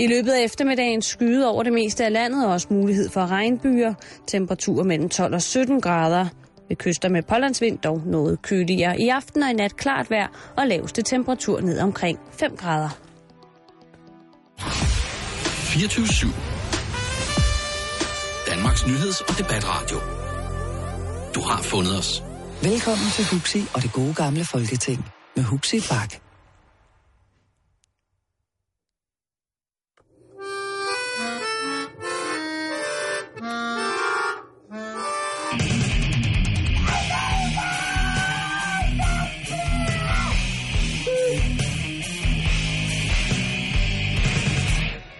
I løbet af eftermiddagen skyde over det meste af landet og også mulighed for regnbyer. Temperaturer mellem 12 og 17 grader. Ved kyster med pålandsvind dog noget køligere. I aften og i nat klart vejr og laveste temperatur ned omkring 5 grader. 24-7. Danmarks nyheds- og debatradio. Du har fundet os. Velkommen til Huxi og det gode gamle folketing med Huxi Bak.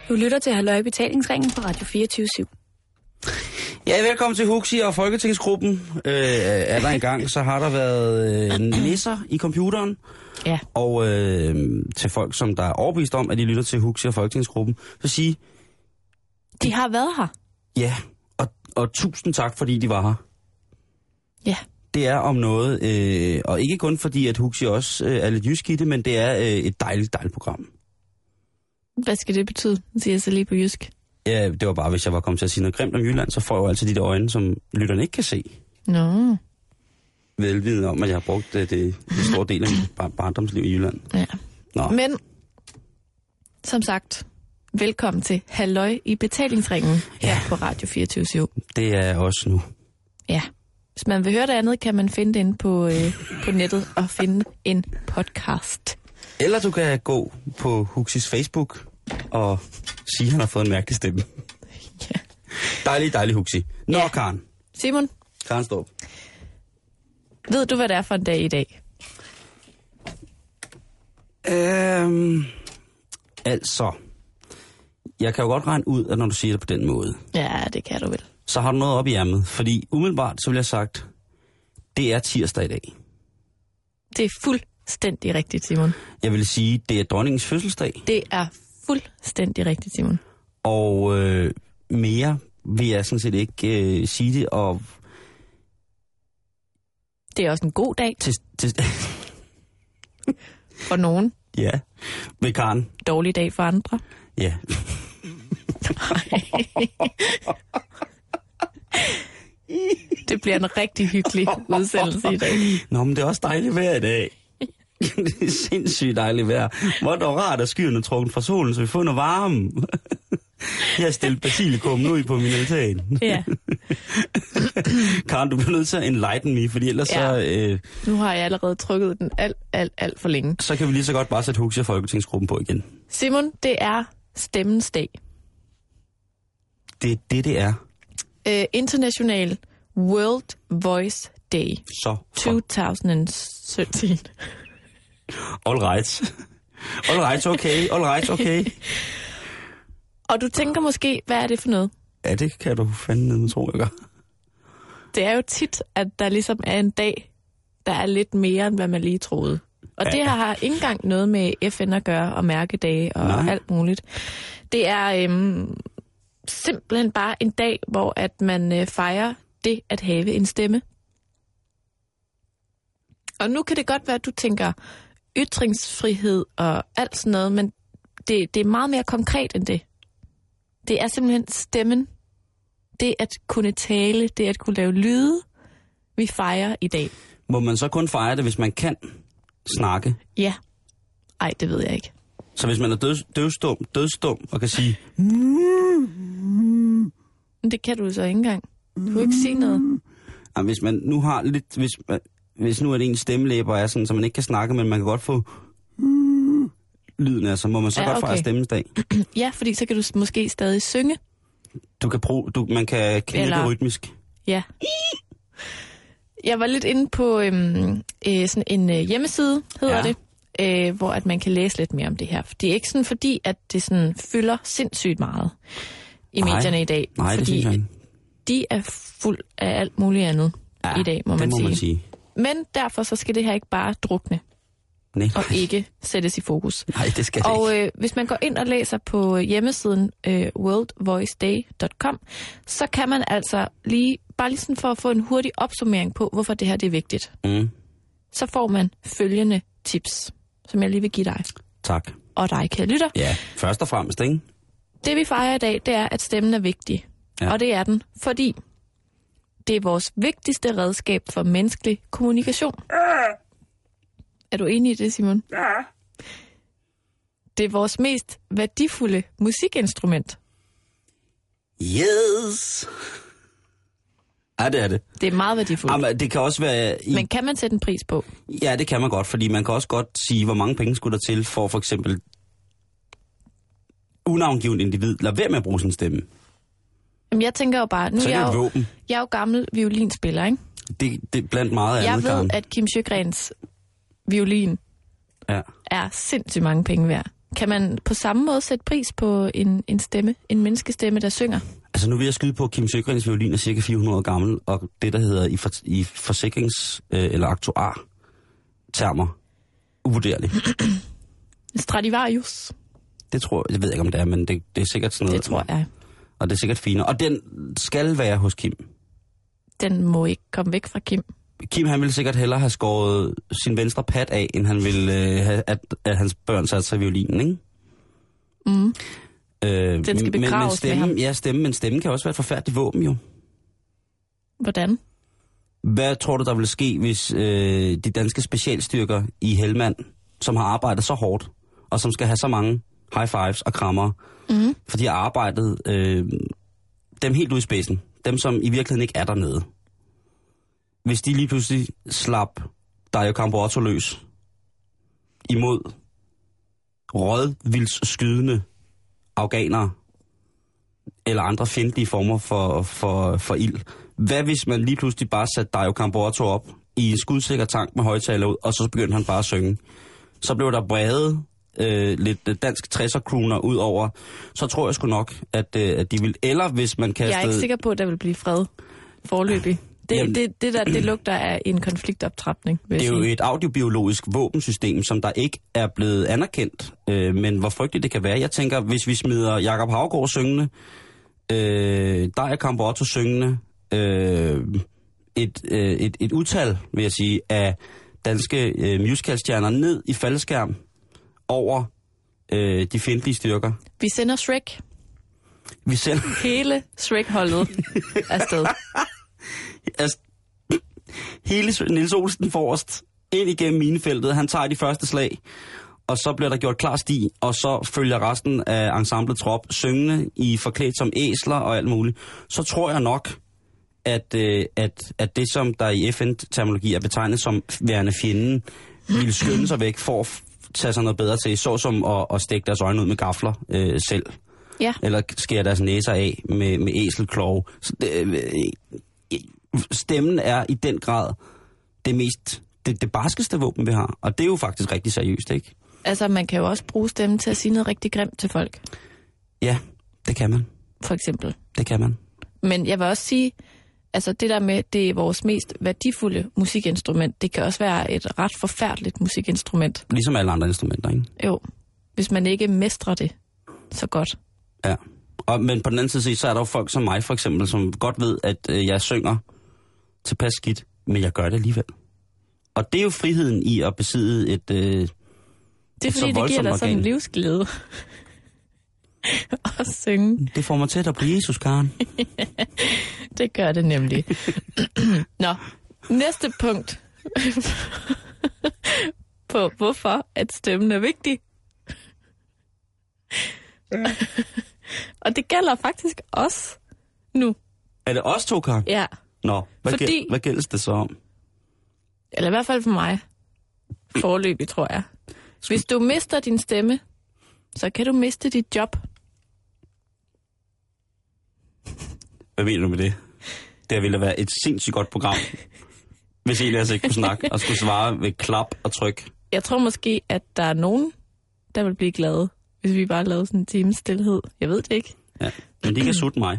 Du lytter til Halløj Betalingsringen på Radio 24 Ja, velkommen til Huxi og Folketingsgruppen. Øh, er der engang, så har der været øh, nisser i computeren. Ja. Og øh, til folk, som der er overbevist om, at de lytter til Huxi og Folketingsgruppen, så sige, De har været her. ja, og, og tusind tak, fordi de var her. Ja. Det er om noget, øh, og ikke kun fordi, at Huxi også øh, er lidt jysk i det, men det er øh, et dejligt, dejligt program. Hvad skal det betyde, siger jeg så lige på jysk. Ja, det var bare, hvis jeg var kommet til at sige noget grimt om Jylland, så får jeg jo altid de der øjne, som lytterne ikke kan se. Nå, Velvidende om, at jeg har brugt det, det, det store del af mit bar- barndomsliv i Jylland. ja. Nå. Men, som sagt, velkommen til Halløj i Betalingsringen her Ja. på Radio 24 Det er også nu. Ja. Hvis man vil høre det andet, kan man finde det inde på, øh, på nettet og finde en podcast. Eller du kan gå på Huxis Facebook og sige, at han har fået en mærkelig stemme. Ja. Dejlig, dejlig Huxi. Nå, Ja. Karen. Simon, Karen Storp. ved du, hvad det er for en dag i dag? Øhm, altså, jeg kan jo godt regne ud, at når du siger det på den måde, Ja, det kan du vel. så har du noget op i ærmet. Fordi umiddelbart, så vil jeg sagt, det er tirsdag i dag. Det er fuldstændig rigtigt, Simon. Jeg vil sige, det er dronningens fødselsdag. Det er fuldstændig rigtigt, Simon. Og øh, mere vil jeg sådan set ikke øh, sige det. Og Det er også en god dag til, til, for nogen. ja, ved Karen. Dårlig dag for andre. Ja. Det bliver en rigtig hyggelig udsendelse i dag. Nå, men det er også dejligt vejr i dag. Det er sindssygt dejligt vejr. Hvor er det rart, at skyerne er trukket fra solen, så vi får noget varme. Jeg har stillet basilikum nu i på min altan. Ja, Karen, du bliver nødt til at enlighten me, fordi ellers Ja. så, øh, nu har jeg allerede trykket den alt, alt, alt for længe. så kan vi lige så godt bare sætte Huxi og Folketingsgruppen på igen. Simon, det er stemmens dag. Det er det, det er. Uh, International World Voice Day Så for 2017. all right. All right, okay. All right, okay. Og du tænker måske, hvad er det for noget? Ja, det kan du fandme ned, tror jeg. gør. Det er jo tit, at der ligesom er en dag, der er lidt mere, end hvad man lige troede. Og Ja. det her har ikke engang noget med FN at gøre, og mærkedage og Nej. alt muligt. Det er øhm, simpelthen bare en dag, hvor at man øh, fejrer det at have en stemme. Og nu kan det godt være, at du tænker ytringsfrihed og alt sådan noget, men det, det er meget mere konkret end det. Det er simpelthen stemmen. Det at kunne tale, det at kunne lave lyde, vi fejrer i dag. Må man så kun fejre det, hvis man kan snakke? Ja. Ej, det ved jeg ikke. Så hvis man er død, døvstum, dødstum og kan sige, det kan du så ikke engang. Du kan ikke sige noget. at hvis man nu har lidt, hvis, man- hvis nu er det en stemmelæber er sådan, så man ikke kan snakke, men man kan godt få lyden af sig, må man så Ja, godt fejre okay. stemmesdag. Ja, fordi så kan du måske stadig synge. Du kan bruge, du, man kan knække Eller- rytmisk. Ja. Jeg var lidt inde på øhm, øh, sådan en øh, hjemmeside, hedder Ja. det, øh, hvor at man kan læse lidt mere om det her. Det er ikke sådan fordi, at det sådan fylder sindssygt meget i Nej. medierne i dag. Nej, det fordi synes jeg ikke. de er fuld af alt muligt andet ja, i dag, må, det man, må sige. man sige. Men derfor så skal det her ikke bare drukne Nej, og ikke sættes i fokus. nej det skal det Og øh, hvis man går ind og læser på hjemmesiden øh, worldvoiceday.com, så kan man altså lige, bare lige sådan for at få en hurtig opsummering på, hvorfor det her det er vigtigt, Mm, så får man følgende tips, som jeg lige vil give dig tak. og dig, kære lytter. Ja, først og fremmest, ikke? Det vi fejrer i dag, det er, at stemmen er vigtig. Ja. Og det er den, fordi det er vores vigtigste redskab for menneskelig kommunikation. Er du enig i det, Simon? Ja. Det er vores mest værdifulde musikinstrument. Yes! Ja, det er det. Det er meget værdifuldt. Jamen, det kan også være... I, Men kan man sætte en pris på? Ja, det kan man godt, fordi man kan også godt sige, hvor mange penge skulle der til for for eksempel unavngivet individ. Lad være med at bruge sin stemme. Jamen, jeg tænker jo bare, nu Så er jeg, jo, våben. jeg er jo gammel violinspiller, ikke? Det, det er blandt meget Jeg andet, ved, Karen. at Kim Sjøgrens violin Ja. er sindssygt mange penge værd. Kan man på samme måde sætte pris på en, en stemme, en menneskestemme, der synger? Altså nu vil jeg skyde på, at Kim Søgrens violin er cirka 400 år gammel, og det, der hedder i, for, i forsikrings- øh, eller aktuar-termer, uvurderligt. Stradivarius, Det tror jeg, jeg ved ikke, om det er, men det, det er sikkert sådan noget. det tror jeg. Og det er sikkert fint. Og den skal være hos Kim. Den må ikke komme væk fra Kim. Kim, han ville sikkert hellere have skåret sin venstre pat af, end han ville øh, have, at, at hans børn satte sig i violinen, ikke? Mm. Øh, skal men, men begraves med stemme, ham. Ja, stemme, men stemme kan også være et forfærdeligt våben, jo. Hvordan? Hvad tror du, der vil ske, hvis øh, de danske specialstyrker i Helmand, som har arbejdet så hårdt, og som skal have så mange high fives og krammer, Mm. for de har arbejdet øh, dem helt ud i spidsen, dem som i virkeligheden ikke er dernede. Hvis de lige pludselig slap Dario Camporotto løs imod rådvilds skydende afghanere eller andre fjendtlige former for, for, for ild. Hvad hvis man lige pludselig bare satte Dario Camporotto op i en skudsikker tank med højtaler ud, og så begyndte han bare at synge? Så blev der bredet øh, lidt dansk 60'er kroner ud over, så tror jeg sgu nok, at, øh, at de vil... Eller hvis man kastede... Jeg er ikke sikker på, at der vil blive fred forløbig. Det, Jamen- det, det, der, det lugter af en konfliktoptrapning, vil Det er jo et audiobiologisk våbensystem, som der ikke er blevet anerkendt. Øh, men hvor frygteligt det kan være. Jeg tænker, hvis vi smider Jakob Havgård syngende, øh, Daja Camporotto syngende, øh, et, øh, et, et utal, vil jeg sige, af danske øh, musicalstjerner ned i faldskærm over øh, de fjendtlige styrker. Vi sender Shrek, Vi selv, hele Shrek-holdet afsted. altså, hele Nils Olsen forrest ind igennem minefeltet. Han tager de første slag, og så bliver der gjort klar sti, og så følger resten af ensemblet trop syngende i forklædt som æsler og alt muligt. Så tror jeg nok, at, øh, at, at det, som der i FN-terminologi er betegnet som værende fjenden, ville skynde sig væk for tage sig noget bedre til, såsom at, at stikke deres øjne ud med gafler øh, selv. Ja. Eller skære deres næser af med, med æselklove. Så det, øh, stemmen er i den grad det mest det, det barskeste våben, vi har. Og det er jo faktisk rigtig seriøst, ikke? Altså, man kan jo også bruge stemmen til at sige noget rigtig grimt til folk, Ja, det kan man. for eksempel. Det kan man. Men jeg vil også sige, altså det der med, det er vores mest værdifulde musikinstrument, det kan også være et ret forfærdeligt musikinstrument. Ligesom alle andre instrumenter, ikke? Jo, hvis man ikke mestrer det så godt. Ja. Og, men på den anden side, så er der jo folk som mig, for eksempel, som godt ved, at øh, jeg synger tilpas skidt, men jeg gør det alligevel. Og det er jo friheden i at besidde et... Øh, Det er Et fordi, det giver dig sådan en organ. livsglæde at synge. det får mig tættere på Jesus, Karen. Det gør det nemlig. Nå, næste punkt på hvorfor at stemmen er vigtig. Og det gælder faktisk også nu. Er det os to, Karen? Ja, Nå, hvad, Fordi- gæld, hvad gældes det så om? eller i hvert fald for mig. Forløbig, tror jeg. Hvis du mister din stemme, så kan du miste dit job. Hvad mener du med det? Det ville være et sindssygt godt program, hvis en af os ikke kunne snakke og skulle svare ved klap og tryk. Jeg tror måske, at der er nogen, der vil blive glade, hvis vi bare lavede sådan en times stillhed. Jeg ved det ikke. Ja. Men de kan sutte mig.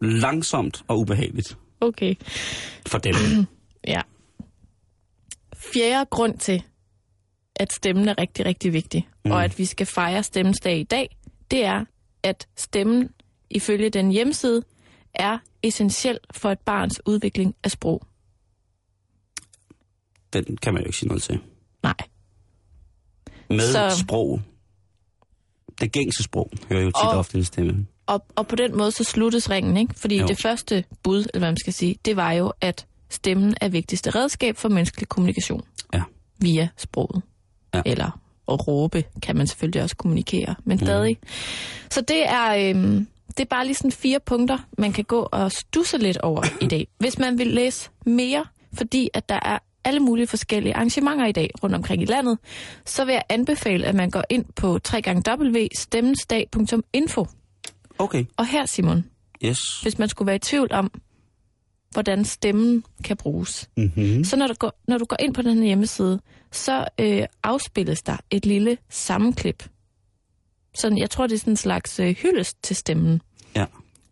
Langsomt og ubehageligt Okay. for dem. Ja. Fjerde grund til, at stemmen er rigtig, rigtig vigtig, mm. og at vi skal fejre stemmens dag i dag, det er, at stemmen, ifølge den hjemmeside, er essentiel for et barns udvikling af sprog. Den kan man jo ikke sige noget til. Nej. Med Så- sprog det gængse sprog hører jo tit Og- ofte en stemme. Og, og på den måde så sluttes ringen, ikke? Fordi Jo. det første bud, eller hvad man skal sige, det var jo, at stemmen er vigtigste redskab for menneskelig kommunikation Ja. via sproget. Ja. Eller at råbe kan man selvfølgelig også kommunikere, men stadig. Så det er, øhm, det er bare lige sådan fire punkter, man kan gå og stusse lidt over i dag. Hvis man vil læse mere, fordi at der er alle mulige forskellige arrangementer i dag rundt omkring i landet, så vil jeg anbefale, at man går ind på www.stemmensdag.info. Okay, Og her, Simon, yes. hvis man skulle være i tvivl om, hvordan stemmen kan bruges. Mm-hmm. Så når du går, når du går ind på den her hjemmeside, så øh, afspilles der et lille sammenklip. Sådan, jeg tror, det er sådan en slags øh, hyldest til stemmen.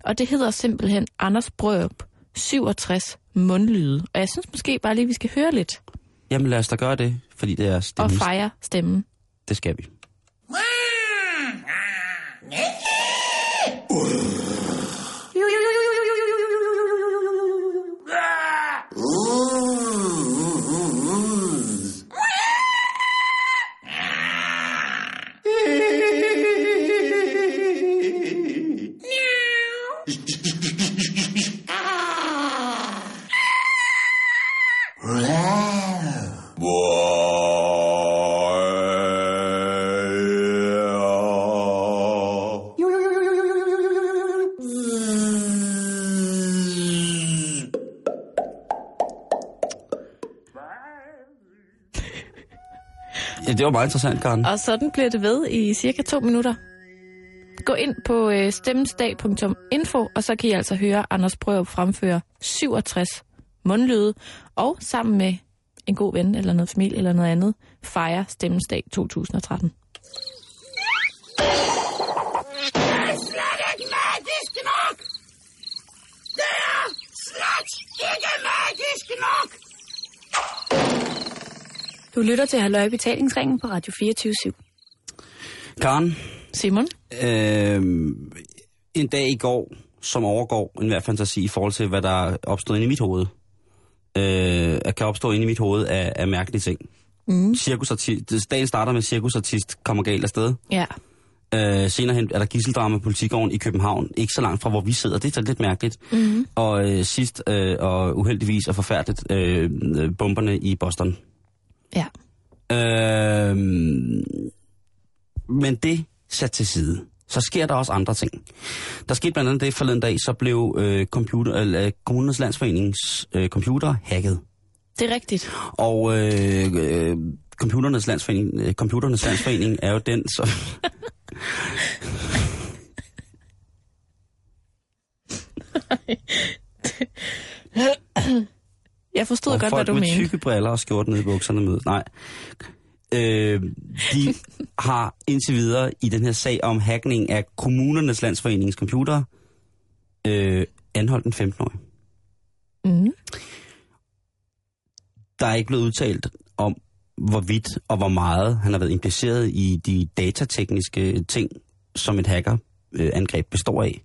Og det hedder simpelthen Anders Brørup 67 mundlyde. Og jeg synes måske bare lige, vi skal høre lidt Jamen lad os da gøre det, fordi det er og stemmen. fejre stemmen. Det skal vi. Ja, det var meget interessant, Karen. Og sådan bliver det ved i cirka to minutter. Gå ind på øh, stemmensdag.info, og så kan I altså høre Anders Brørup fremføre 67 mundlyde, og sammen med en god ven eller noget familie eller noget andet, fejre Stemmensdag 2013. Du lytter til Halløj Betalingsringen på Radio 24 Karen, Simon? øh, en dag i går, som overgår enhver fantasi i forhold til, hvad der er opstået inde i mit hoved. Øh, kan opstå inde i mit hoved af, af mærkelige ting. Mm. Cirkusartist, dagen starter med cirkusartist kommer galt afsted. Ja. Øh, senere hen er der gisseldrama på Politigården i København, ikke så langt fra, hvor vi sidder. Det er så lidt mærkeligt. Mm-hmm. Og øh, sidst, øh, og uheldigvis og forfærdeligt, øh, øh, bomberne i Boston. Ja. Øh, men det sat til side. Så sker der også andre ting. Der skete blandt andet det forleden dag, så blev øh, computer, øh, kommunernes landsforenings øh, computer hacket. Det er rigtigt. Og øh, øh, computernes, landsforening, øh, computernes landsforening er jo den, som... Jeg forstod og godt, folk hvad du med mente. tykke briller og skjort nede i bukserne med. Nej. Øh, de har indtil videre i den her sag om hackning af kommunernes landsforenings computer øh, anholdt en 15-årig. Mm. Der er ikke blevet udtalt om, hvorvidt og hvor meget han har været impliceret i de datatekniske ting, som et hackerangreb består af.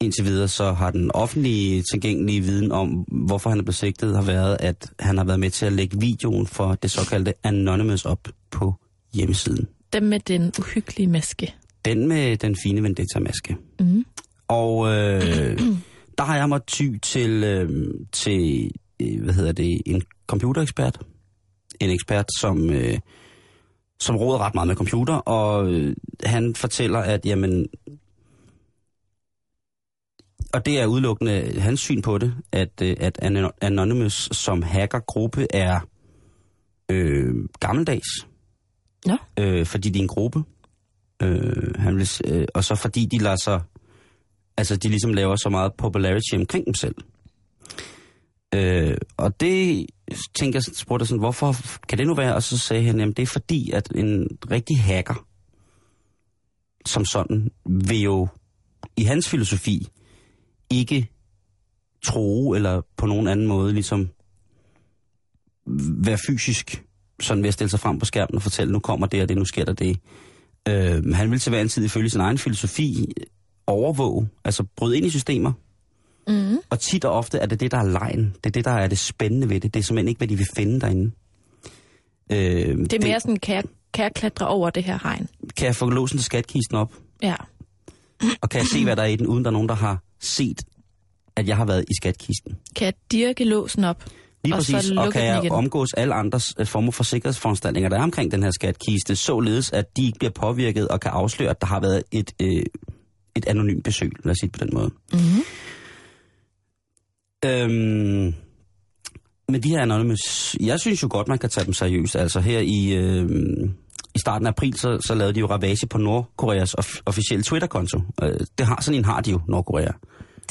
Indtil videre så har den offentlige tilgængelige viden om, hvorfor han er besigtet, har været, at han har været med til at lægge videoen for det såkaldte Anonymous op på hjemmesiden. Dem med den uhyggelige maske. Den med den fine Vendetta-maske. Mm. Og øh, der har jeg måttet ty til, øh, til øh, hvad hedder det, en computerekspert. En ekspert, som, øh, som råder ret meget med computer, og øh, han fortæller, at jamen, og det er udelukkende hans syn på det, at, øh, at Ano- Anonymous som hackergruppe er øh, gammeldags. Nå. Øh, fordi de er en gruppe. Øh, han vil, øh, og så fordi de lader sig Altså, de ligesom laver så meget popularity omkring dem selv. Øh, og det tænker jeg, spurgte jeg sådan, hvorfor kan det nu være? Og så sagde han, jamen det er fordi, at en rigtig hacker, som sådan, vil jo i hans filosofi ikke tro eller på nogen anden måde ligesom være fysisk, sådan ved at stille sig frem på skærmen og fortælle, nu kommer det og det, nu sker der det. Øh, han vil til hver en tid ifølge sin egen filosofi overvåge, altså bryde ind i systemer. Mm. Og tit og ofte er det det, der er lejen. Det er det, der er det spændende ved det. Det er simpelthen ikke, hvad de vil finde derinde. Øh, Det er mere sådan, kan jeg kan jeg klatre over det her hegn? Kan jeg få låsen til skatkisten op? Ja. Og kan jeg se, hvad der er i den, uden der er nogen, der har set, at jeg har været i skatkisten? Kan jeg dirke låsen op? Lige Og så præcis, og kan jeg igen. omgås alle andres øh, former for sikkerhedsforanstaltninger, der er omkring den her skatkiste, således at de ikke bliver påvirket og kan afsløre, at der har været et, øh, et anonymt besøg, lad os sige det på den måde. Mm-hmm. Øhm, men de her anonymous, jeg synes jo godt, man kan tage dem seriøst. Altså her i, øh, i starten af april, så, så lavede de jo ravage på Nordkoreas of, officielle Twitter-konto. Øh, det har, sådan en har de jo, Nordkorea.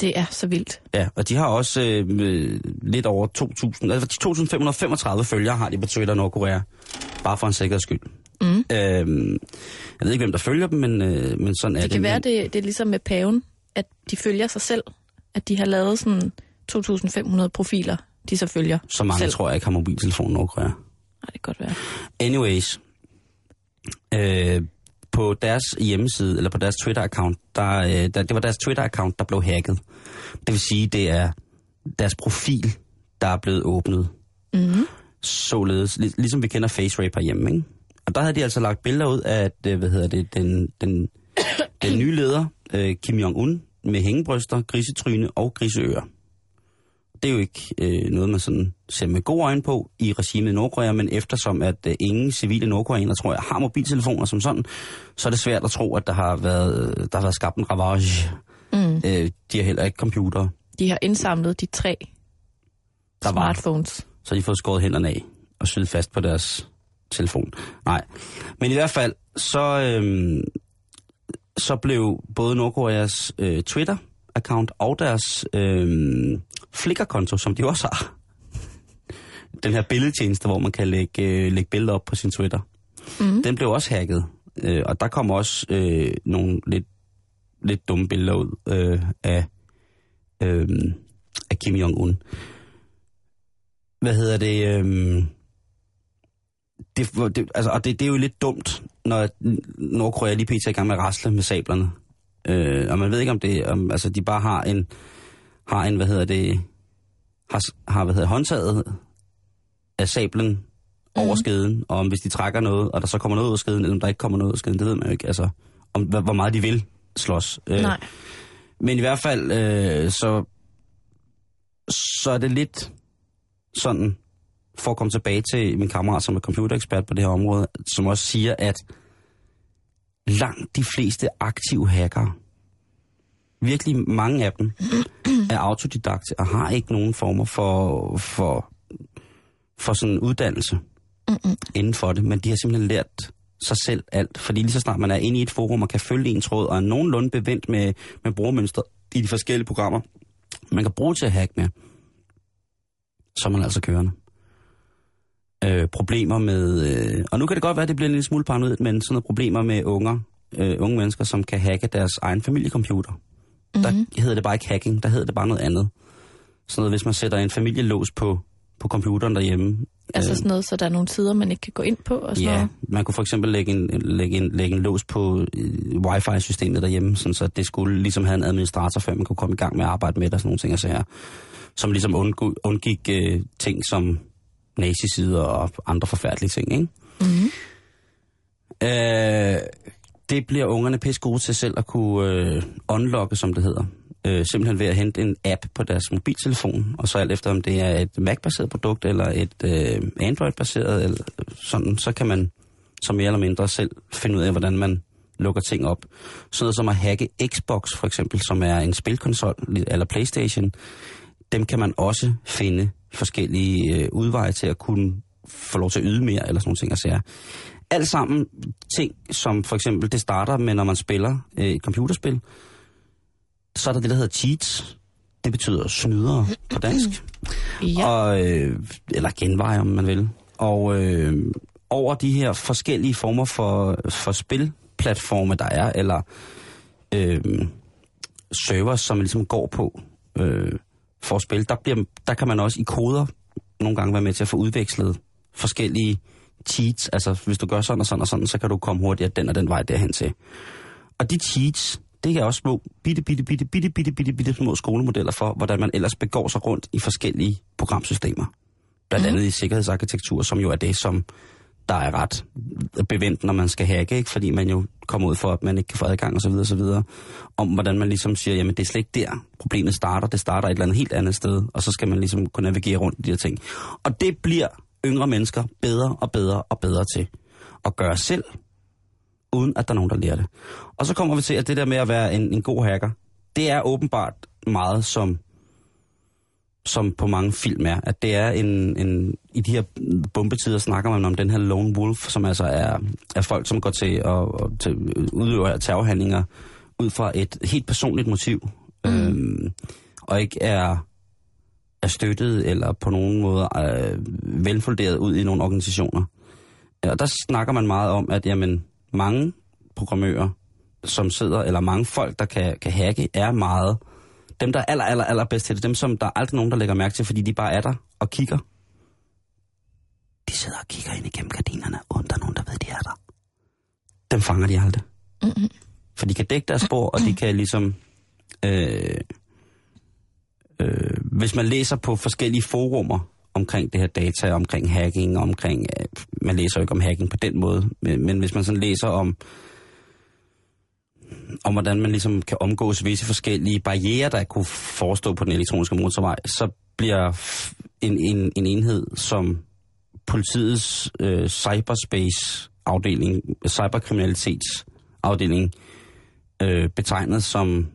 Det er så vildt. Ja, og de har også øh, lidt over 2.000, altså 2.535 følgere har de på Twitter Nordkorea. Bare for en sikkerheds skyld. Mm. Øhm, jeg ved ikke, hvem der følger dem, men, øh, men sådan er det. Det kan være, det, det er ligesom med paven, at de følger sig selv. At de har lavet sådan 2.500 profiler, de så følger Så mange selv. tror jeg ikke har mobiltelefon Nordkorea. Nej, det kan godt være. Anyways, øh, på deres hjemmeside, eller på deres Twitter-account, der, øh, der, det var deres Twitter-account, der blev hacket. Det vil sige, det er deres profil, der er blevet åbnet. Mm-hmm. Således, lig, ligesom vi kender face rape herhjemme, ikke? Og der havde de altså lagt billeder ud af, øh, hvad hedder det, den, den, den nye leder, øh, Kim Jong-un, med hængebryster, grisetryne og griseører. Det er jo ikke øh, noget, man sådan ser med gode øjne på i regimet i Nordkorea, men eftersom at øh, ingen civile nordkoreanere, tror jeg, har mobiltelefoner som sådan, så er det svært at tro, at der har været, der har været skabt en ravage. Mm. Øh, de har heller ikke computer, De har indsamlet de tre der var, smartphones. så de fået skåret hænderne af og syet fast på deres telefon. Nej, men i hvert fald, så, øhm, så blev både Nordkoreas øh, Twitter-account og deres øh, Flickr-konto, som de også har, den her billedtjeneste, hvor man kan lægge, øh, lægge billeder op på sin Twitter, Mm. den blev også hacket. Øh, og der kom også øh, nogle lidt, lidt dumme billeder ud øh, af, øh, af Kim Jong-un. Hvad hedder det? Øh, det, det, altså, og det, det er jo lidt dumt, når Nordkorea lige pt. er i gang med at rasle med sablerne. Øh, og man ved ikke, om det om, altså, de bare har en, har en, hvad hedder det, har, har hvad hedder, håndtaget af sablen over Mhm. skeden, og om hvis de trækker noget, og der så kommer noget ud af skeden, eller om der ikke kommer noget ud af skeden, det ved man jo ikke. Altså, om hvor meget de vil slås. Øh, Nej. men i hvert fald, øh, så, så er det lidt sådan, for at komme tilbage til min kammerat, som er computerekspert på det her område, som også siger, at langt de fleste aktive hackere, virkelig mange af dem, er autodidakte og har ikke nogen former for, for, for sådan en uddannelse Mm-mm. inden for det, men de har simpelthen lært sig selv alt. Fordi lige så snart man er inde i et forum og kan følge en tråd, og er nogenlunde bevendt med, med brugermønstre i de forskellige programmer, man kan bruge til at hacke med, så er man altså kørende. Øh, problemer med... Øh, og nu kan det godt være, at det bliver en lille smule paranoid, men sådan nogle problemer med unger, øh, unge mennesker, som kan hacke deres egen familiecomputer. Mm-hmm. Der hedder det bare ikke hacking, der hedder det bare noget andet. Sådan noget, hvis man sætter en familielås på, på computeren derhjemme. Altså øh, sådan noget, så der er nogle sider, man ikke kan gå ind på og sådan Ja, noget. man kunne for eksempel lægge en, lægge en, lægge en lås på øh, wifi-systemet derhjemme, sådan så det skulle ligesom have en administrator, før man kunne komme i gang med at arbejde med det og sådan nogle ting og sager. Som ligesom undgik, undgik øh, ting som nazisider og andre forfærdelige ting, ikke? Mm-hmm. Øh, det bliver ungerne pisse gode til selv at kunne øh, unlocke, som det hedder. Øh, simpelthen ved at hente en app på deres mobiltelefon, og så alt efter om det er et Mac-baseret produkt eller et øh, Android-baseret, eller sådan, så kan man som mere eller mindre selv finde ud af, hvordan man lukker ting op. Sådan noget som at hacke Xbox for eksempel, som er en spilkonsol, eller Playstation, dem kan man også finde forskellige øh, udveje til at kunne få lov til at yde mere, eller sådan nogle ting at sige. Alt sammen ting, som for eksempel, det starter med, når man spiller øh, et computerspil, så er der det, der hedder cheats. Det betyder snydere på dansk. Ja. Og, øh, eller genveje, om man vil. Og øh, over de her forskellige former for, for spilplatforme, der er, eller øh, servers, som man ligesom går på øh, for at spille, der, bliver, der kan man også i koder nogle gange være med til at få udvekslet forskellige cheats. Altså, hvis du gør sådan og sådan og sådan, så kan du komme hurtigere den og den vej derhen til. Og de cheats, det er også små, bitte, bitte, bitte, bitte, bitte, bitte, bitte små skolemodeller for, hvordan man ellers begår sig rundt i forskellige programsystemer. Blandt Mhm. andet i sikkerhedsarkitektur, som jo er det, som der er ret bevendt, når man skal hacke, ikke? fordi man jo kommer ud for, at man ikke kan få adgang osv. osv. Om hvordan man ligesom siger, jamen det er slet ikke der, problemet starter. Det starter et eller andet helt andet sted, og så skal man ligesom kunne navigere rundt i de her ting. Og det bliver yngre mennesker bedre og bedre og bedre til at gøre selv, uden at der er nogen, der lærer det. Og så kommer vi til, at det der med at være en, en god hacker, det er åbenbart meget som som på mange film er, at det er en, en i de her bombetider snakker man om den her lone wolf, som altså er, er folk, som går til at, til udøve terrorhandlinger ud fra et helt personligt motiv, mm. øhm, og ikke er, er støttet eller på nogen måde øh, velfunderet ud i nogle organisationer. Og der snakker man meget om, at jamen, mange programmører, som sidder, eller mange folk, der kan, kan hacke, er meget dem, der er aller, aller, aller bedst til det, dem, som der er aldrig nogen, der lægger mærke til, fordi de bare er der og kigger. De sidder og kigger ind igennem gardinerne, uden der er nogen, der ved, de er der. Dem fanger de aldrig. Mm-hmm. For de kan dække deres spor, og de kan ligesom... Øh, øh, hvis man læser på forskellige forumer omkring det her data, omkring hacking, omkring... Øh, man læser jo ikke om hacking på den måde, men, men hvis man sådan læser om om hvordan man ligesom kan omgås visse forskellige barriere, der kunne forestå på den elektroniske motorvej, så bliver en, en, en enhed som politiets øh, cyberspace-afdeling, cyberkriminalitetsafdeling, øh, betegnet som,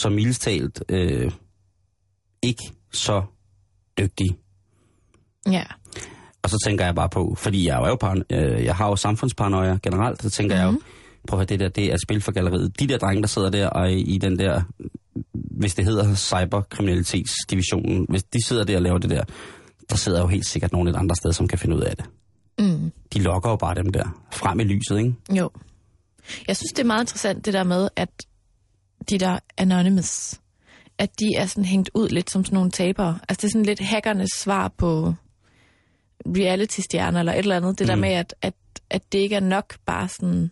som mildestalt øh, ikke så dygtig. Ja. Og så tænker jeg bare på, fordi jeg er jo øh, jeg har jo samfundsparanoia generelt, så tænker mm-hmm. jeg jo, mhm prøv at høre, det der, det er spil for galleriet. De der drenge, der sidder der og i den der, hvis det hedder cyberkriminalitetsdivisionen, hvis de sidder der og laver det der, der sidder jo helt sikkert nogen et andet sted, som kan finde ud af det. Mm. De lokker jo bare dem der frem i lyset, ikke? Jo. Jeg synes, det er meget interessant det der med, at de der Anonymous, at de er sådan hængt ud lidt som sådan nogle tabere. Altså det er sådan lidt hackernes svar på reality-stjerner eller et eller andet. Det mm. der med, at, at, at det ikke er nok bare sådan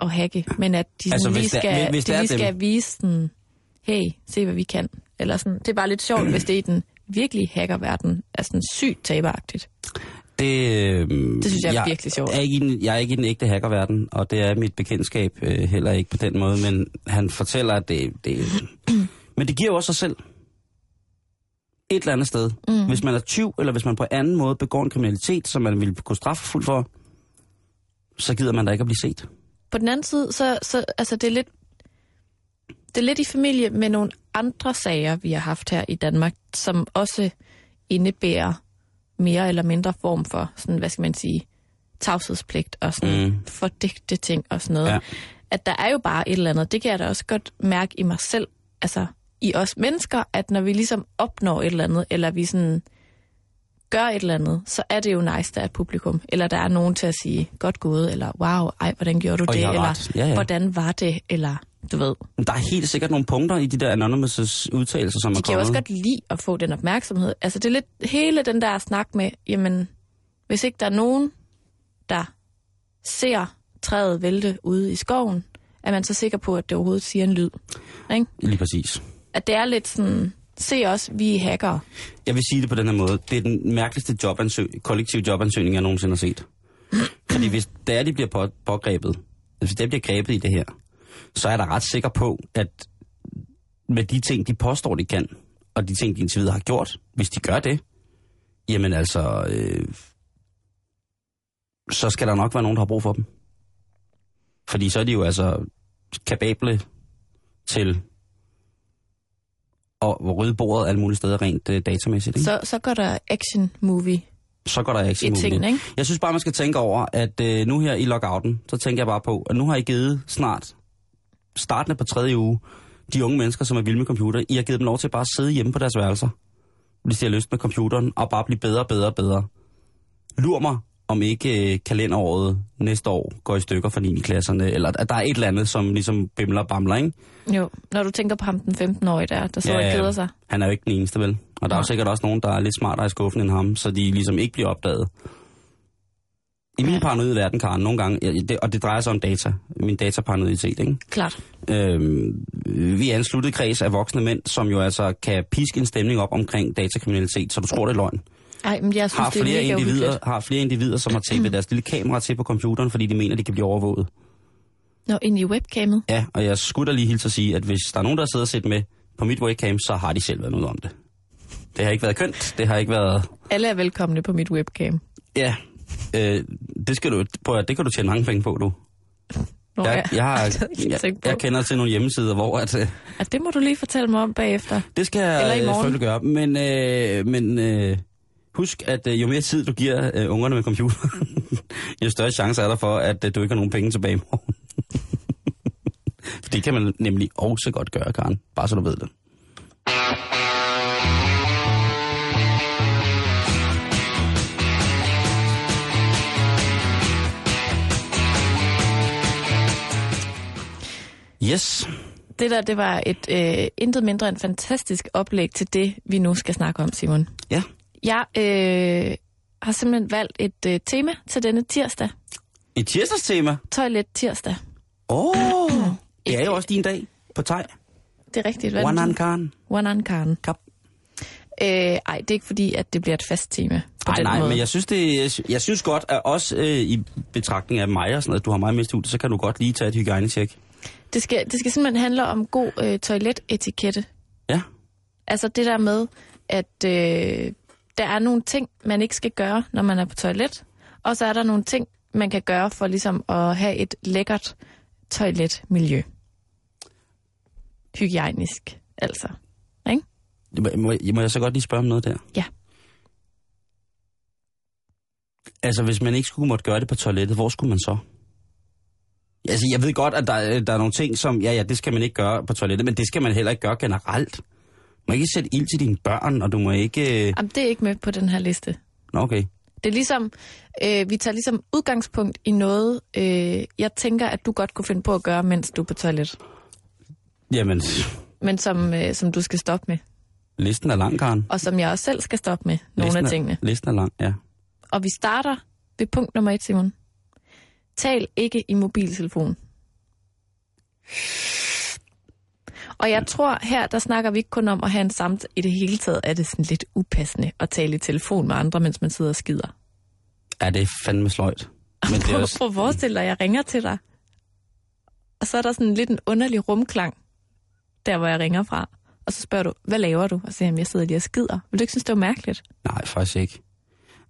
at hacke, men at de altså, lige, skal, der, hvis de lige skal vise den, hey, se hvad vi kan. Eller sådan. Det er bare lidt sjovt, hvis det er i den virkelige hackerverden er sådan sygt taberagtigt. Det, det synes jeg er jeg virkelig sjovt. Er ikke en, jeg er ikke i den ægte hackerverden, og det er mit bekendtskab øh, heller ikke på den måde, men han fortæller, at det... det men det giver jo også sig selv. Et eller andet sted. Mm. Hvis man er tyv, eller hvis man på anden måde begår en kriminalitet, som man vil gå straffefuld for, så gider man da ikke at blive set. På den anden side, så, så altså det er lidt det er lidt i familie med nogle andre sager, vi har haft her i Danmark, som også indebærer mere eller mindre form for, sådan, hvad skal man sige, tavshedspligt og sådan mm. fordægte ting og sådan noget. Ja. At der er jo bare et eller andet, det kan jeg da også godt mærke i mig selv, altså i os mennesker, at når vi ligesom opnår et eller andet, eller vi sådan gør et eller andet, så er det jo nice, der er et publikum. Eller der er nogen til at sige, godt gået, eller wow, ej, hvordan gjorde du det? Eller ja, ja. hvordan var det? Eller du ved. Der er helt sikkert nogle punkter i de der anonymous udtalelser, som de er kommet. De kan også godt lide at få den opmærksomhed. Altså det er lidt hele den der snak med, jamen, hvis ikke der er nogen, der ser træet vælte ude i skoven, er man så sikker på, at det overhovedet siger en lyd. Ikke? Lige præcis. At det er lidt sådan, Se os, vi er hackere. Jeg vil sige det på den her måde. Det er den mærkeligste jobansøg, kollektiv jobansøgning, jeg nogensinde har set. Fordi hvis der de bliver på, pågrebet, altså hvis der bliver grebet i det her, så er der ret sikker på, at med de ting, de påstår, de kan, og de ting, de indtil videre har gjort, hvis de gør det, jamen altså, øh, så skal der nok være nogen, der har brug for dem. Fordi så er de jo altså kapable til og rydde bordet alle mulige steder rent uh, datamæssigt. Ikke? Så, så går der action movie så går der action movie. Tingene, ikke? Jeg synes bare, man skal tænke over, at uh, nu her i lockouten, så tænker jeg bare på, at nu har I givet snart, startende på tredje uge, de unge mennesker, som er vilde med computer, I har givet dem lov til bare at sidde hjemme på deres værelser, hvis de har lyst med computeren, og bare blive bedre, bedre, bedre. Lur mig, om ikke øh, kalenderåret næste år går i stykker for 9. klasserne, eller at der er et eller andet, som ligesom bimler og bamler, ikke? Jo, når du tænker på ham, den 15-årige der, der sidder ja, og keder sig. Han er jo ikke den eneste, vel? Og der ja. er jo sikkert også nogen, der er lidt smartere i skuffen end ham, så de ligesom ikke bliver opdaget. I min paranoide verden, Karen, nogle gange, og det drejer sig om data, min dataparanoiditet, ikke? Klart. Øhm, vi er en sluttet kreds af voksne mænd, som jo altså kan piske en stemning op omkring datakriminalitet, så du tror, det er løgn. Ej, men jeg synes, har det er flere, mega individer, uhyggeligt. har flere individer, som har tapet deres lille kamera til på computeren, fordi de mener, de kan blive overvåget. Nå, ind i webcamet. Ja, og jeg skulle da lige hilse at sige, at hvis der er nogen, der sidder og set med på mit webcam, så har de selv været noget om det. Det har ikke været kønt, det har ikke været... Alle er velkomne på mit webcam. Ja, øh, det, skal du, prøv, at- det kan du tjene mange penge på, du. Nå, Jeg, jeg, har, jeg jeg, jeg kender til nogle hjemmesider, hvor at, øh, At det må du lige fortælle mig om bagefter. det skal jeg øh, selvfølgelig gøre. Men, øh, men øh, husk, at øh, jo mere tid du giver øh, ungerne med computer, jo større chance er der for, at øh, du ikke har nogen penge tilbage i morgen. For det kan man nemlig også godt gøre, Karen. Bare så du ved det. Yes. Det der, det var et øh, intet mindre end fantastisk oplæg til det, vi nu skal snakke om, Simon. Ja. Jeg øh, har simpelthen valgt et øh, tema til denne tirsdag. Et tirsdagstema. Toilet tirsdag. Åh, oh, det er jo også din dag på teg. Det er rigtigt. Hvad? Karen. One on Karen. Kap. Øh, ej, det er ikke fordi, at det bliver et fast tema på Nej, måde. men jeg synes, det, jeg, sy- jeg synes godt, at også øh, i betragtning af mig og sådan noget, at du har meget med studiet, så kan du godt lige tage et hygiejnetjek. Det, skal, det skal simpelthen handle om god øh, toiletetikette. Ja. Altså det der med, at øh, der er nogle ting, man ikke skal gøre, når man er på toilet. Og så er der nogle ting, man kan gøre for ligesom at have et lækkert toiletmiljø. Hygiejnisk, altså. Ikke? Må, må, må jeg så godt lige spørge om noget der? Ja. Altså, hvis man ikke skulle måtte gøre det på toilettet, hvor skulle man så? Altså, jeg ved godt, at der, der er nogle ting, som, ja, ja, det skal man ikke gøre på toilettet, men det skal man heller ikke gøre generelt. Må ikke sætte ild til dine børn, og du må ikke... Øh... Jamen, det er ikke med på den her liste. Nå, okay. Det er ligesom, øh, vi tager ligesom udgangspunkt i noget, øh, jeg tænker, at du godt kunne finde på at gøre, mens du er på toilet. Jamen, Men som, øh, som du skal stoppe med. listen er lang, Karen. Og som jeg også selv skal stoppe med, nogle listen af er, tingene. Listen er lang, ja. Og vi starter ved punkt nummer et, Simon. Tal ikke i mobiltelefon. Og jeg tror, her der snakker vi ikke kun om at have en samtale. I det hele taget er det sådan lidt upassende at tale i telefon med andre, mens man sidder og skider. Ja, det er fandme sløjt. Men det er også... prøv at forestille dig, at jeg ringer til dig. Og så er der sådan lidt en underlig rumklang, der hvor jeg ringer fra. Og så spørger du, hvad laver du? Og så siger jeg, jeg sidder lige og skider. Vil du ikke synes, det var mærkeligt? Nej, faktisk ikke.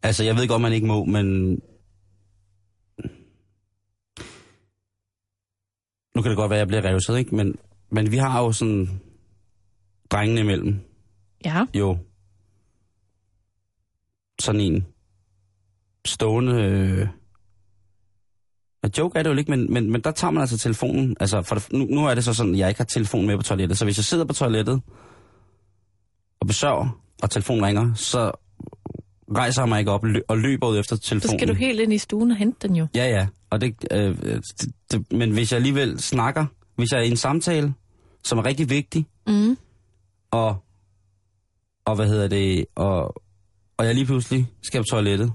Altså, jeg ved godt, man ikke må, men... Nu kan det godt være, at jeg bliver revset, ikke? Men, men vi har jo sådan... Drengene imellem. Ja. Jo. Sådan en... Stående... Øh, a joke er det jo ikke, men, men, men der tager man altså telefonen. Altså, for det, nu, nu er det så sådan, at jeg ikke har telefonen med på toilettet. Så hvis jeg sidder på toilettet og besøger, og telefonen ringer, så rejser jeg mig ikke op og lø- og løber ud efter Så telefonen. skal du helt ind i stuen og hente den jo. Ja, ja. Og det, øh, det, det, men hvis jeg alligevel snakker, hvis jeg er i en samtale, som er rigtig vigtig, Mm. og, og hvad hedder det, og, og jeg lige pludselig skal på toilettet,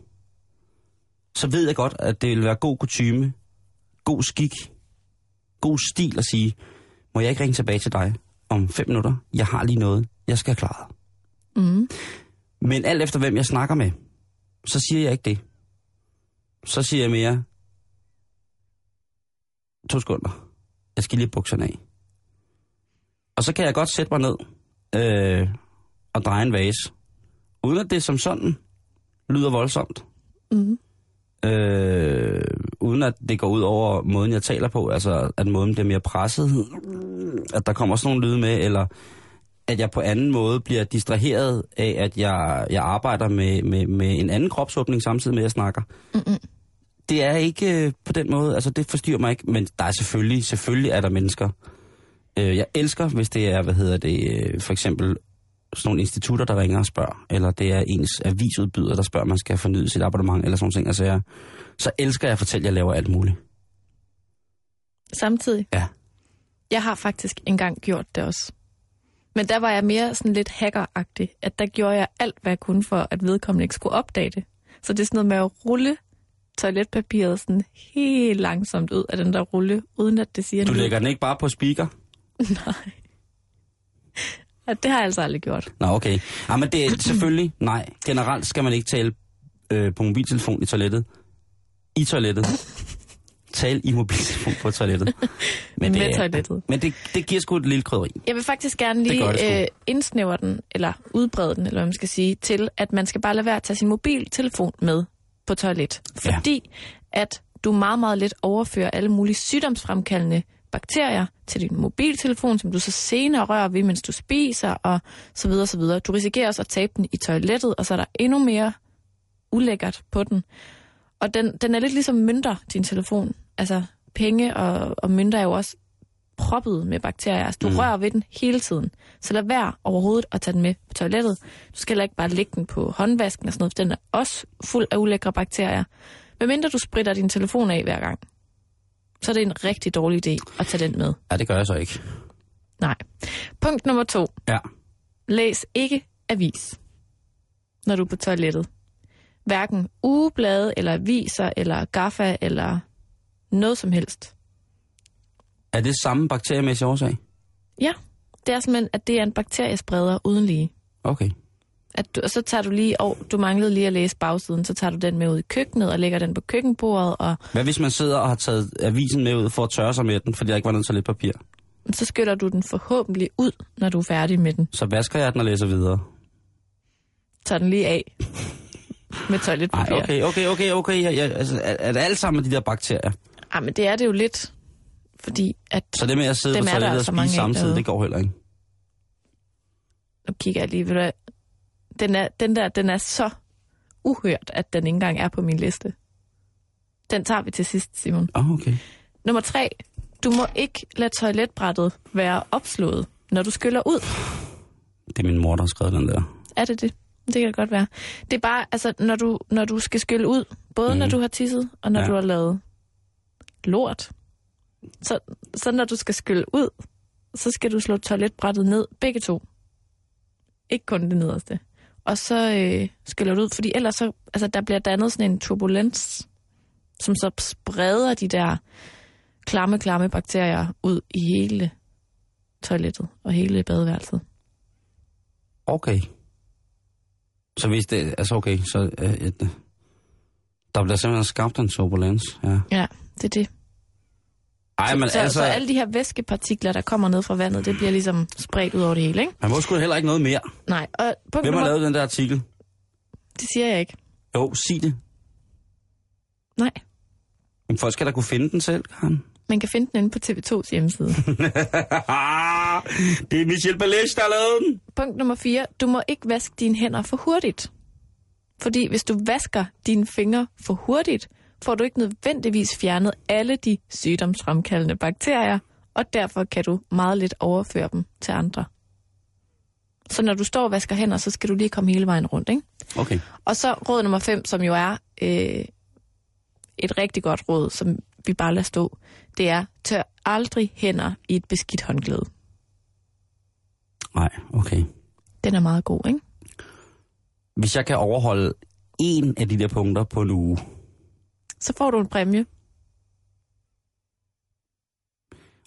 så ved jeg godt, at det vil være god kutyme, god skik, god stil at sige, må jeg ikke ringe tilbage til dig om fem minutter? Jeg har lige noget, jeg skal have klaret. Mm. Men alt efter hvem jeg snakker med, så siger jeg ikke det. Så siger jeg mere, to sekunder, jeg skal lige bukserne af. Og så kan jeg godt sætte mig ned øh, og dreje en vase, uden at det som sådan lyder voldsomt. Mm. Øh, uden at det går ud over måden, jeg taler på, altså at måden bliver mere presset, at der kommer sådan nogle lyde med, eller at jeg på anden måde bliver distraheret af, at jeg, jeg arbejder med, med, med en anden kropsåbning samtidig med, at jeg snakker. Mm-mm. Det er ikke øh, på den måde, altså det forstyrrer mig ikke, men der er selvfølgelig, selvfølgelig er der mennesker. Øh, jeg elsker, hvis det er, hvad hedder det, øh, for eksempel sådan nogle institutter, der ringer og spørger, eller det er ens avisudbyder, der spørger, om man skal fornyet sit abonnement, eller sådan ting. Altså jeg, så elsker jeg at fortælle, at jeg laver alt muligt. Samtidig. Ja. Jeg har faktisk engang gjort det også. Men der var jeg mere sådan lidt hackeragtig, at der gjorde jeg alt, hvad jeg kunne for, at vedkommende ikke skulle opdage det. Så det er sådan noget med at rulle toiletpapiret sådan helt langsomt ud af den der rulle, uden at det siger Du lægger den ikke bare på speaker? Nej. At det har jeg altså aldrig gjort. Nå, okay. Ja, men det er selvfølgelig, nej. Generelt skal man ikke tale øh, på mobiltelefon i toilettet. I toilettet. Tal i mobiltelefon på toilettet. Men Med er- toilettet. Men det, det giver sgu et lille krydderi. Jeg vil faktisk gerne Det det lige øh, indsnævre den, eller udbrede den, eller hvad man skal sige, til, at man skal bare lade være at tage sin mobiltelefon med på toilet. Ja. Fordi at du meget, meget let overfører alle mulige sygdomsfremkaldende bakterier til din mobiltelefon, som du så senere rører ved, mens du spiser, og så videre, så videre. Du risikerer også at tabe den i toilettet, og så er der endnu mere ulækkert på den. Og den, den er lidt ligesom mønter, din telefon. Altså, penge og, og mønter er jo også proppet med bakterier. Altså, du Mm. rører ved den hele tiden. Så lad være overhovedet at tage den med på toilettet. Du skal heller ikke bare lægge den på håndvasken og sådan noget, for den er også fuld af ulækre bakterier. Medmindre du spritter din telefon af hver gang, så er det en rigtig dårlig idé at tage den med. Ja, det gør jeg så ikke. Nej. Punkt nummer to. Ja. Læs ikke avis, når du er på toilettet. Hverken ugeblade, eller aviser, eller gaffa, eller noget som helst. Er det samme bakteriemæssige årsag? Ja, det er simpelthen, at det er en bakteriespreder uden lige. Okay. At du, og så tager du lige, og du manglede lige at læse bagsiden, så tager du den med ud i køkkenet og lægger den på køkkenbordet, og Hvad hvis man sidder og har taget avisen med ud for at tørre sig med den, fordi der ikke var noget toiletpapir? så skyller du den forhåbentlig ud, når du er færdig med den. Så vasker jeg den og læser videre. Tager den lige af med toiletpapir. okay, okay, okay, okay. Ja, ja, altså, er, er det alt sammen de der bakterier? Ej, men det er det jo lidt, fordi at... Så det med at sidde på toilettet og altså spise mange af samtidig, det går heller ikke. Nu kigger jeg lige, ved du? Den, er, den der, den er så uhørt, at den ikke engang er på min liste. Den tager vi til sidst, Simon. Oh, okay. Nummer tre. Du må ikke lade toiletbrættet være opslået, når du skyller ud. Det er min mor, der har skrevet den der. Er det det? Det kan det godt være. Det er bare, altså, når du, når du skal skylle ud, både mm. når Mhm. du har tisset, og når ja. du har lavet lort, så, så når du skal skylle ud, så skal du slå toiletbrættet ned, begge to. Ikke kun det nederste. Og så øh, skyller du ud, fordi ellers så, altså, der bliver dannet sådan en turbulens, som så spreder de der klamme, klamme bakterier ud i hele toilettet og hele badeværelset. Okay. Så hvis det... Altså okay, så... Øh, der bliver simpelthen skabt en turbulens, ja. Ja, det er det. Ej, men så, altså... så alle de her væskepartikler, der kommer ned fra vandet, det bliver ligesom spredt ud over det hele, ikke? Man må sgu heller ikke noget mere. Nej, og punkt Hvem har nummer, lavet den der artikel? det siger jeg ikke. Jo, sig det. Nej, Men folk skal da kunne finde den selv, Karen. man kan finde den inde på TV2's hjemmeside. det er Michel Balech, der har lavet den. punkt nummer 4. Du må ikke vaske dine hænder for hurtigt. Fordi hvis du vasker dine fingre for hurtigt, får du ikke nødvendigvis fjernet alle de sygdomsfremkaldende bakterier, og derfor kan du meget lidt overføre dem til andre. Så når du står og vasker hænder, så skal du lige komme hele vejen rundt, ikke? Okay. Og så råd nummer 5, som jo er øh, et rigtig godt råd, som vi bare lader stå, det er, tør aldrig hænder i et beskidt håndklæde. Nej, okay. Den er meget god, ikke? Hvis jeg kan overholde en af de der punkter på en uge, Så får du en præmie.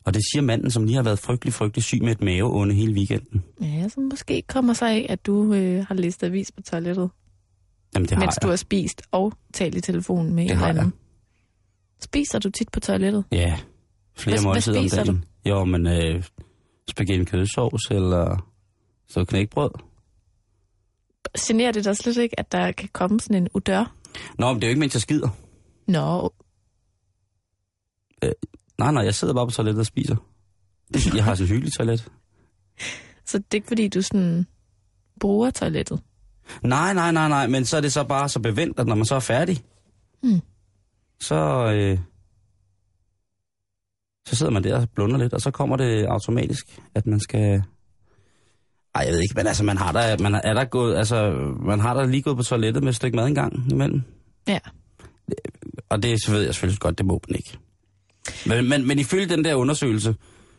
og det siger manden, som lige har været frygtelig, frygtelig syg med et maveonde hele weekenden. Ja, som måske kommer sig af, at du øh, har listet avis på toilettet, Jamen, det har mens jeg. du har spist og talt i telefonen med Det en eller anden. Spiser du tit på toilettet? Ja, flere Hvad- hvad måltider om spiser dagen. Jo, men øh, spaghetti med kødsovs, eller så knækbrød. Generer det dig slet ikke, at der kan komme sådan en udør? Nå, men det er jo ikke, mens jeg skider. Nå, Nej, nej, jeg sidder bare på toilettet og spiser. Jeg har sådan en hyggelig toilet. så det er ikke fordi, du sådan bruger toilettet. Nej, nej, nej, nej, men så er det så bare så bevendt, at når man så er færdig, Mm. så, øh, så sidder man der og blunder lidt, og så kommer det automatisk, at man skal... Ej, jeg ved ikke, men altså, man har da, man er der gået, altså, man har da lige gået på toilettet med et stykke mad engang imellem. Ja. Og det så ved jeg selvfølgelig godt, det må man ikke. Men, men, men ifølge den der undersøgelse,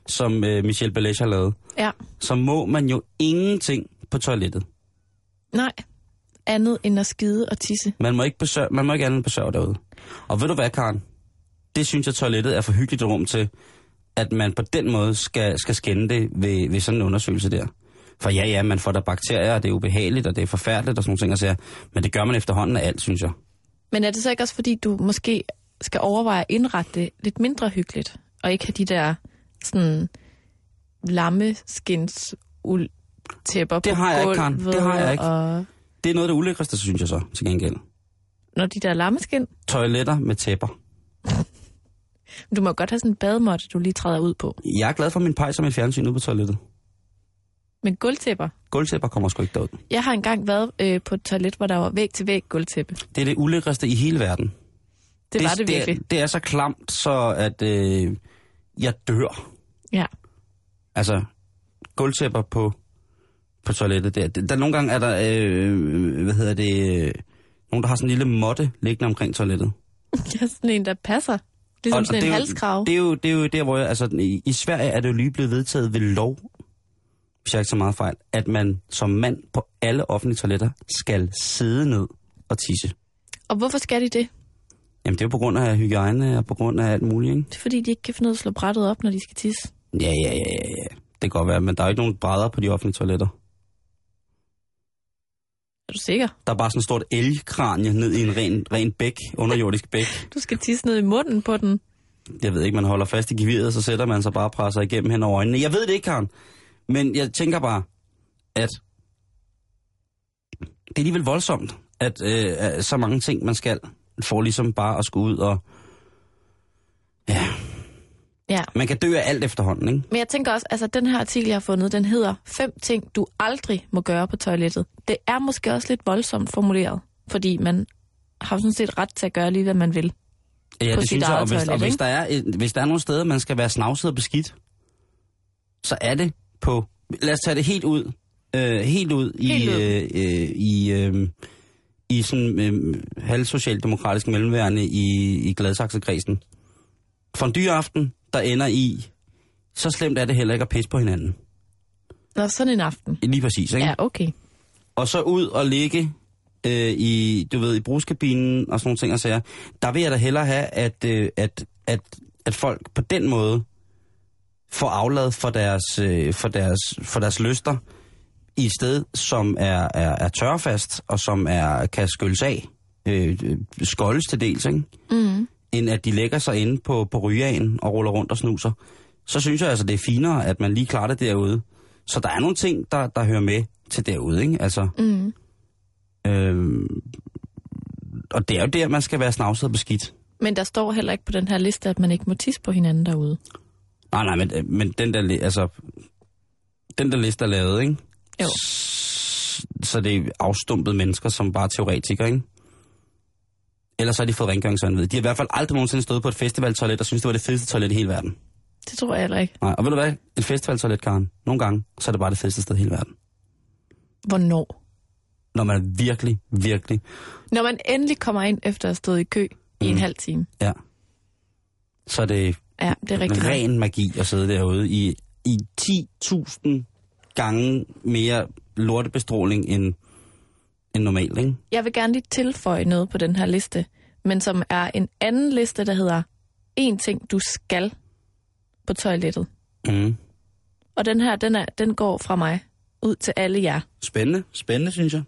som øh, Michel Balech har lavet, Ja. så må man jo ingenting på toilettet. Nej, andet end at skide og tisse. Man må ikke, besøge, man må ikke andet besøge derude. Og ved du hvad, Karen? Det synes jeg, toilettet er for hyggeligt rum til, at man på den måde skal, skal skænde det ved, ved sådan en undersøgelse der. For ja, ja, man får der bakterier, og det er ubehageligt, og det er forfærdeligt og sådan nogle ting. Altså, men det gør man efterhånden af alt, synes jeg. Men er det så ikke også, fordi du måske skal overveje at indrette det lidt mindre hyggeligt, og ikke have de der sådan lammeskins uld tæpper Det på har jeg ikke, Karen. Det har jeg ikke. Og Det er noget det ulækreste, synes jeg så, til gengæld. når de der lammeskin, Toiletter med tæpper. du må godt have sådan en bademåtte, du lige træder ud på. Jeg er glad for min pejs og mit fjernsyn ude på toilettet. Men gulvtæpper. Gulvtæpper kommer sgu ikke derud. Jeg har engang været øh, på et toilet, hvor der var væg til væg gulvtæppe. Det er det ulækreste i hele verden. Det, var det virkelig. Det er, det er så klamt, så at øh, jeg dør. Ja. Altså, gulvtæpper på, på toilettet. Der, der, nogle gange er der, øh, hvad hedder det, øh, nogen, der har sådan en lille måtte liggende omkring toilettet. Er sådan en, der passer. Ligesom Og- sådan og en det halskrav. Det er, jo, det er jo der, hvor jeg, altså, i, i Sverige er det jo lige blevet vedtaget ved lov, hvis jeg ikke så meget fejl, at man som mand på alle offentlige toiletter skal sidde ned og tisse. Og hvorfor skal de det? Jamen, det er jo på grund af hygiejne og på grund af alt muligt, ikke? Det er fordi, de ikke kan finde ud af at slå brættet op, når de skal tisse. Ja, ja, ja, ja, ja. Det kan godt være, men der er jo ikke nogen brædder på de offentlige toiletter. Er du sikker? Der er bare sådan et stort elgkranje ned i en ren, ren bæk, underjordisk bæk. Du skal tisse ned i munden på den. Jeg ved ikke, man holder fast i geviret, så sætter man sig bare og presser igennem hen over øjnene. Jeg ved det ikke, Karen. Men jeg tænker bare, at det er alligevel voldsomt, at øh, så mange ting, man skal, for ligesom bare at skulle ud og... Ja, Ja. man kan dø af alt efterhånden, ikke? Men jeg tænker også, altså den her artikel, jeg har fundet, den hedder Fem ting, du aldrig må gøre på toilettet. Det er måske også lidt voldsomt formuleret, fordi man har sådan set ret til at gøre lige, hvad man vil. Ja, på det synes jeg, og hvis, og toilet, hvis ikke? der, er, hvis der er nogle steder, man skal være snavset og beskidt, så er det på... Lad os tage det helt ud. Øh, helt ud i, Helt ud. Øh, øh, i, øh, i sådan øh, halvsocialdemokratisk mellemværende i, i Gladsaxe-kredsen. Fondue-aften, der ender i... Så slemt er det heller ikke at pisse på hinanden. Nå, sådan en aften. Lige præcis, ikke? Ja, okay. og så ud og ligge øh, i, du ved, i brugskabinen og sådan nogle ting og sager. Der vil jeg da hellere have, at, øh, at, at, at folk på den måde får aflad for deres, øh, for deres, for deres lyster i et sted, som er, er, er tørfast og som er, kan skylles af, øh, øh, skoldes til dels, ikke? Mm. end at de lægger sig inde på, på rygeagen og ruller rundt og snuser. Så synes jeg altså, det er finere, at man lige klarer det derude. Så der er nogle ting, der, der hører med til derude, ikke? Altså, Mm. Øhm, og det er jo der, man skal være snavset og beskidt. Men der står heller ikke på den her liste, at man ikke må tisse på hinanden derude. Nej, nej, men, men den der, altså, den der liste er lavet, ikke? Jo. Så det er afstumpede mennesker, som bare er teoretikere, ikke? Ellers har de fået rengøringsvandvid. De har i hvert fald aldrig nogensinde stået på et festivaltoilet og synes, det var det fedeste toilet i hele verden. Det tror jeg heller ikke. Nej, og ved du hvad? Et festivaltoilet, Karen, nogle gange, så er det bare det fedeste sted i hele verden. Hvornår? Når man virkelig, virkelig... Når man endelig kommer ind efter at have stået i kø i en Mm. halv time. Ja. Så er det Ja, det er rigtigt. ren magi at sidde derude i, i 10.000 gange mere lortebestråling end, end normalt, ikke? Jeg vil gerne lige tilføje noget på den her liste, men som er en anden liste, der hedder en ting, du skal på toilettet. Mm. Og den her, den, er, den går fra mig ud til alle jer. Spændende, spændende, synes jeg.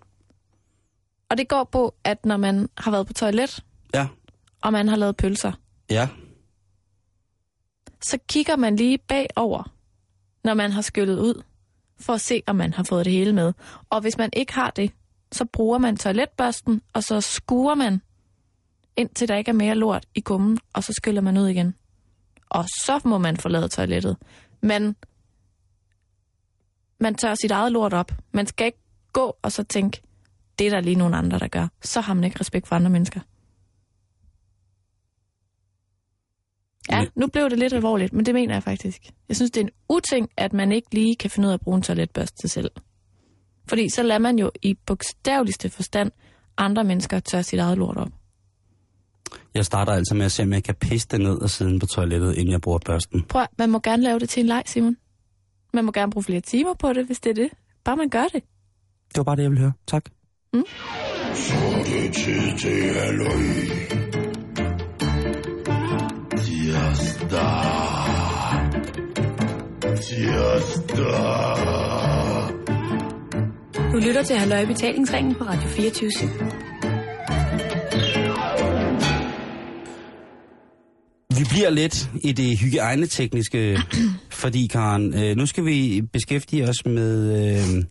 Og det går på, at når man har været på toilet, Ja, og man har lavet pølser, ja, så kigger man lige bagover, når man har skyllet ud, for at se, om man har fået det hele med. Og hvis man ikke har det, så bruger man toiletbørsten, og så skuer man, indtil der ikke er mere lort i gummen, og så skyller man ud igen. Og så må man forlade toilettet. Men man tør sit eget lort op. Man skal ikke gå og så tænke, det er der lige nogle andre, der gør. Så har man ikke respekt for andre mennesker. Ja, Men- nu blev det lidt alvorligt, men det mener jeg faktisk. Jeg synes, det er en uting, at man ikke lige kan finde ud af at bruge en toiletbørste til selv. Fordi så lader man jo i bogstaveligste forstand andre mennesker tørre sit eget lort op. jeg starter altså med at se, om jeg kan pisse det ned og siden på toilettet, inden jeg bruger børsten. Prøv, man må gerne lave det til en leg, Simon. Man må gerne bruge flere timer på det, hvis det er det. Bare man gør det. Det var bare det, jeg ville høre. Tak. Så er det tid til halløj. Tirsdag. Tirsdag. Du lytter til Halløj Betalingsringen på Radio 24 Vi bliver lidt i det hygiejnetekniske, fordi Karen, øh, nu skal vi beskæftige os med, øh,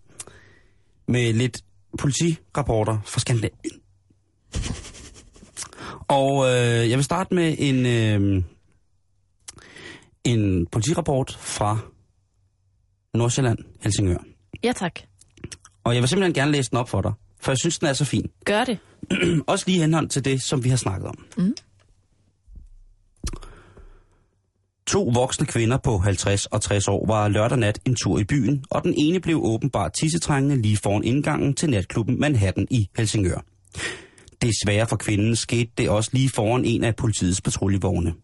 med lidt politirapporter fra Skandinavien. Og øh, jeg vil starte med en, øh, en politirapport fra Nordsjælland, Helsingør. Ja, tak. Og jeg vil simpelthen gerne læse den op for dig, for jeg synes, den er så fin. Gør det. Også lige henhold til det, som vi har snakket om. Mm. To voksne kvinder på 50 og 60 år var lørdag nat en tur i byen, og den ene blev åbenbart tissetrængende lige foran indgangen til natklubben Manhattan i Helsingør. Desværre for kvinden skete det også lige foran en af politiets patruljevogne.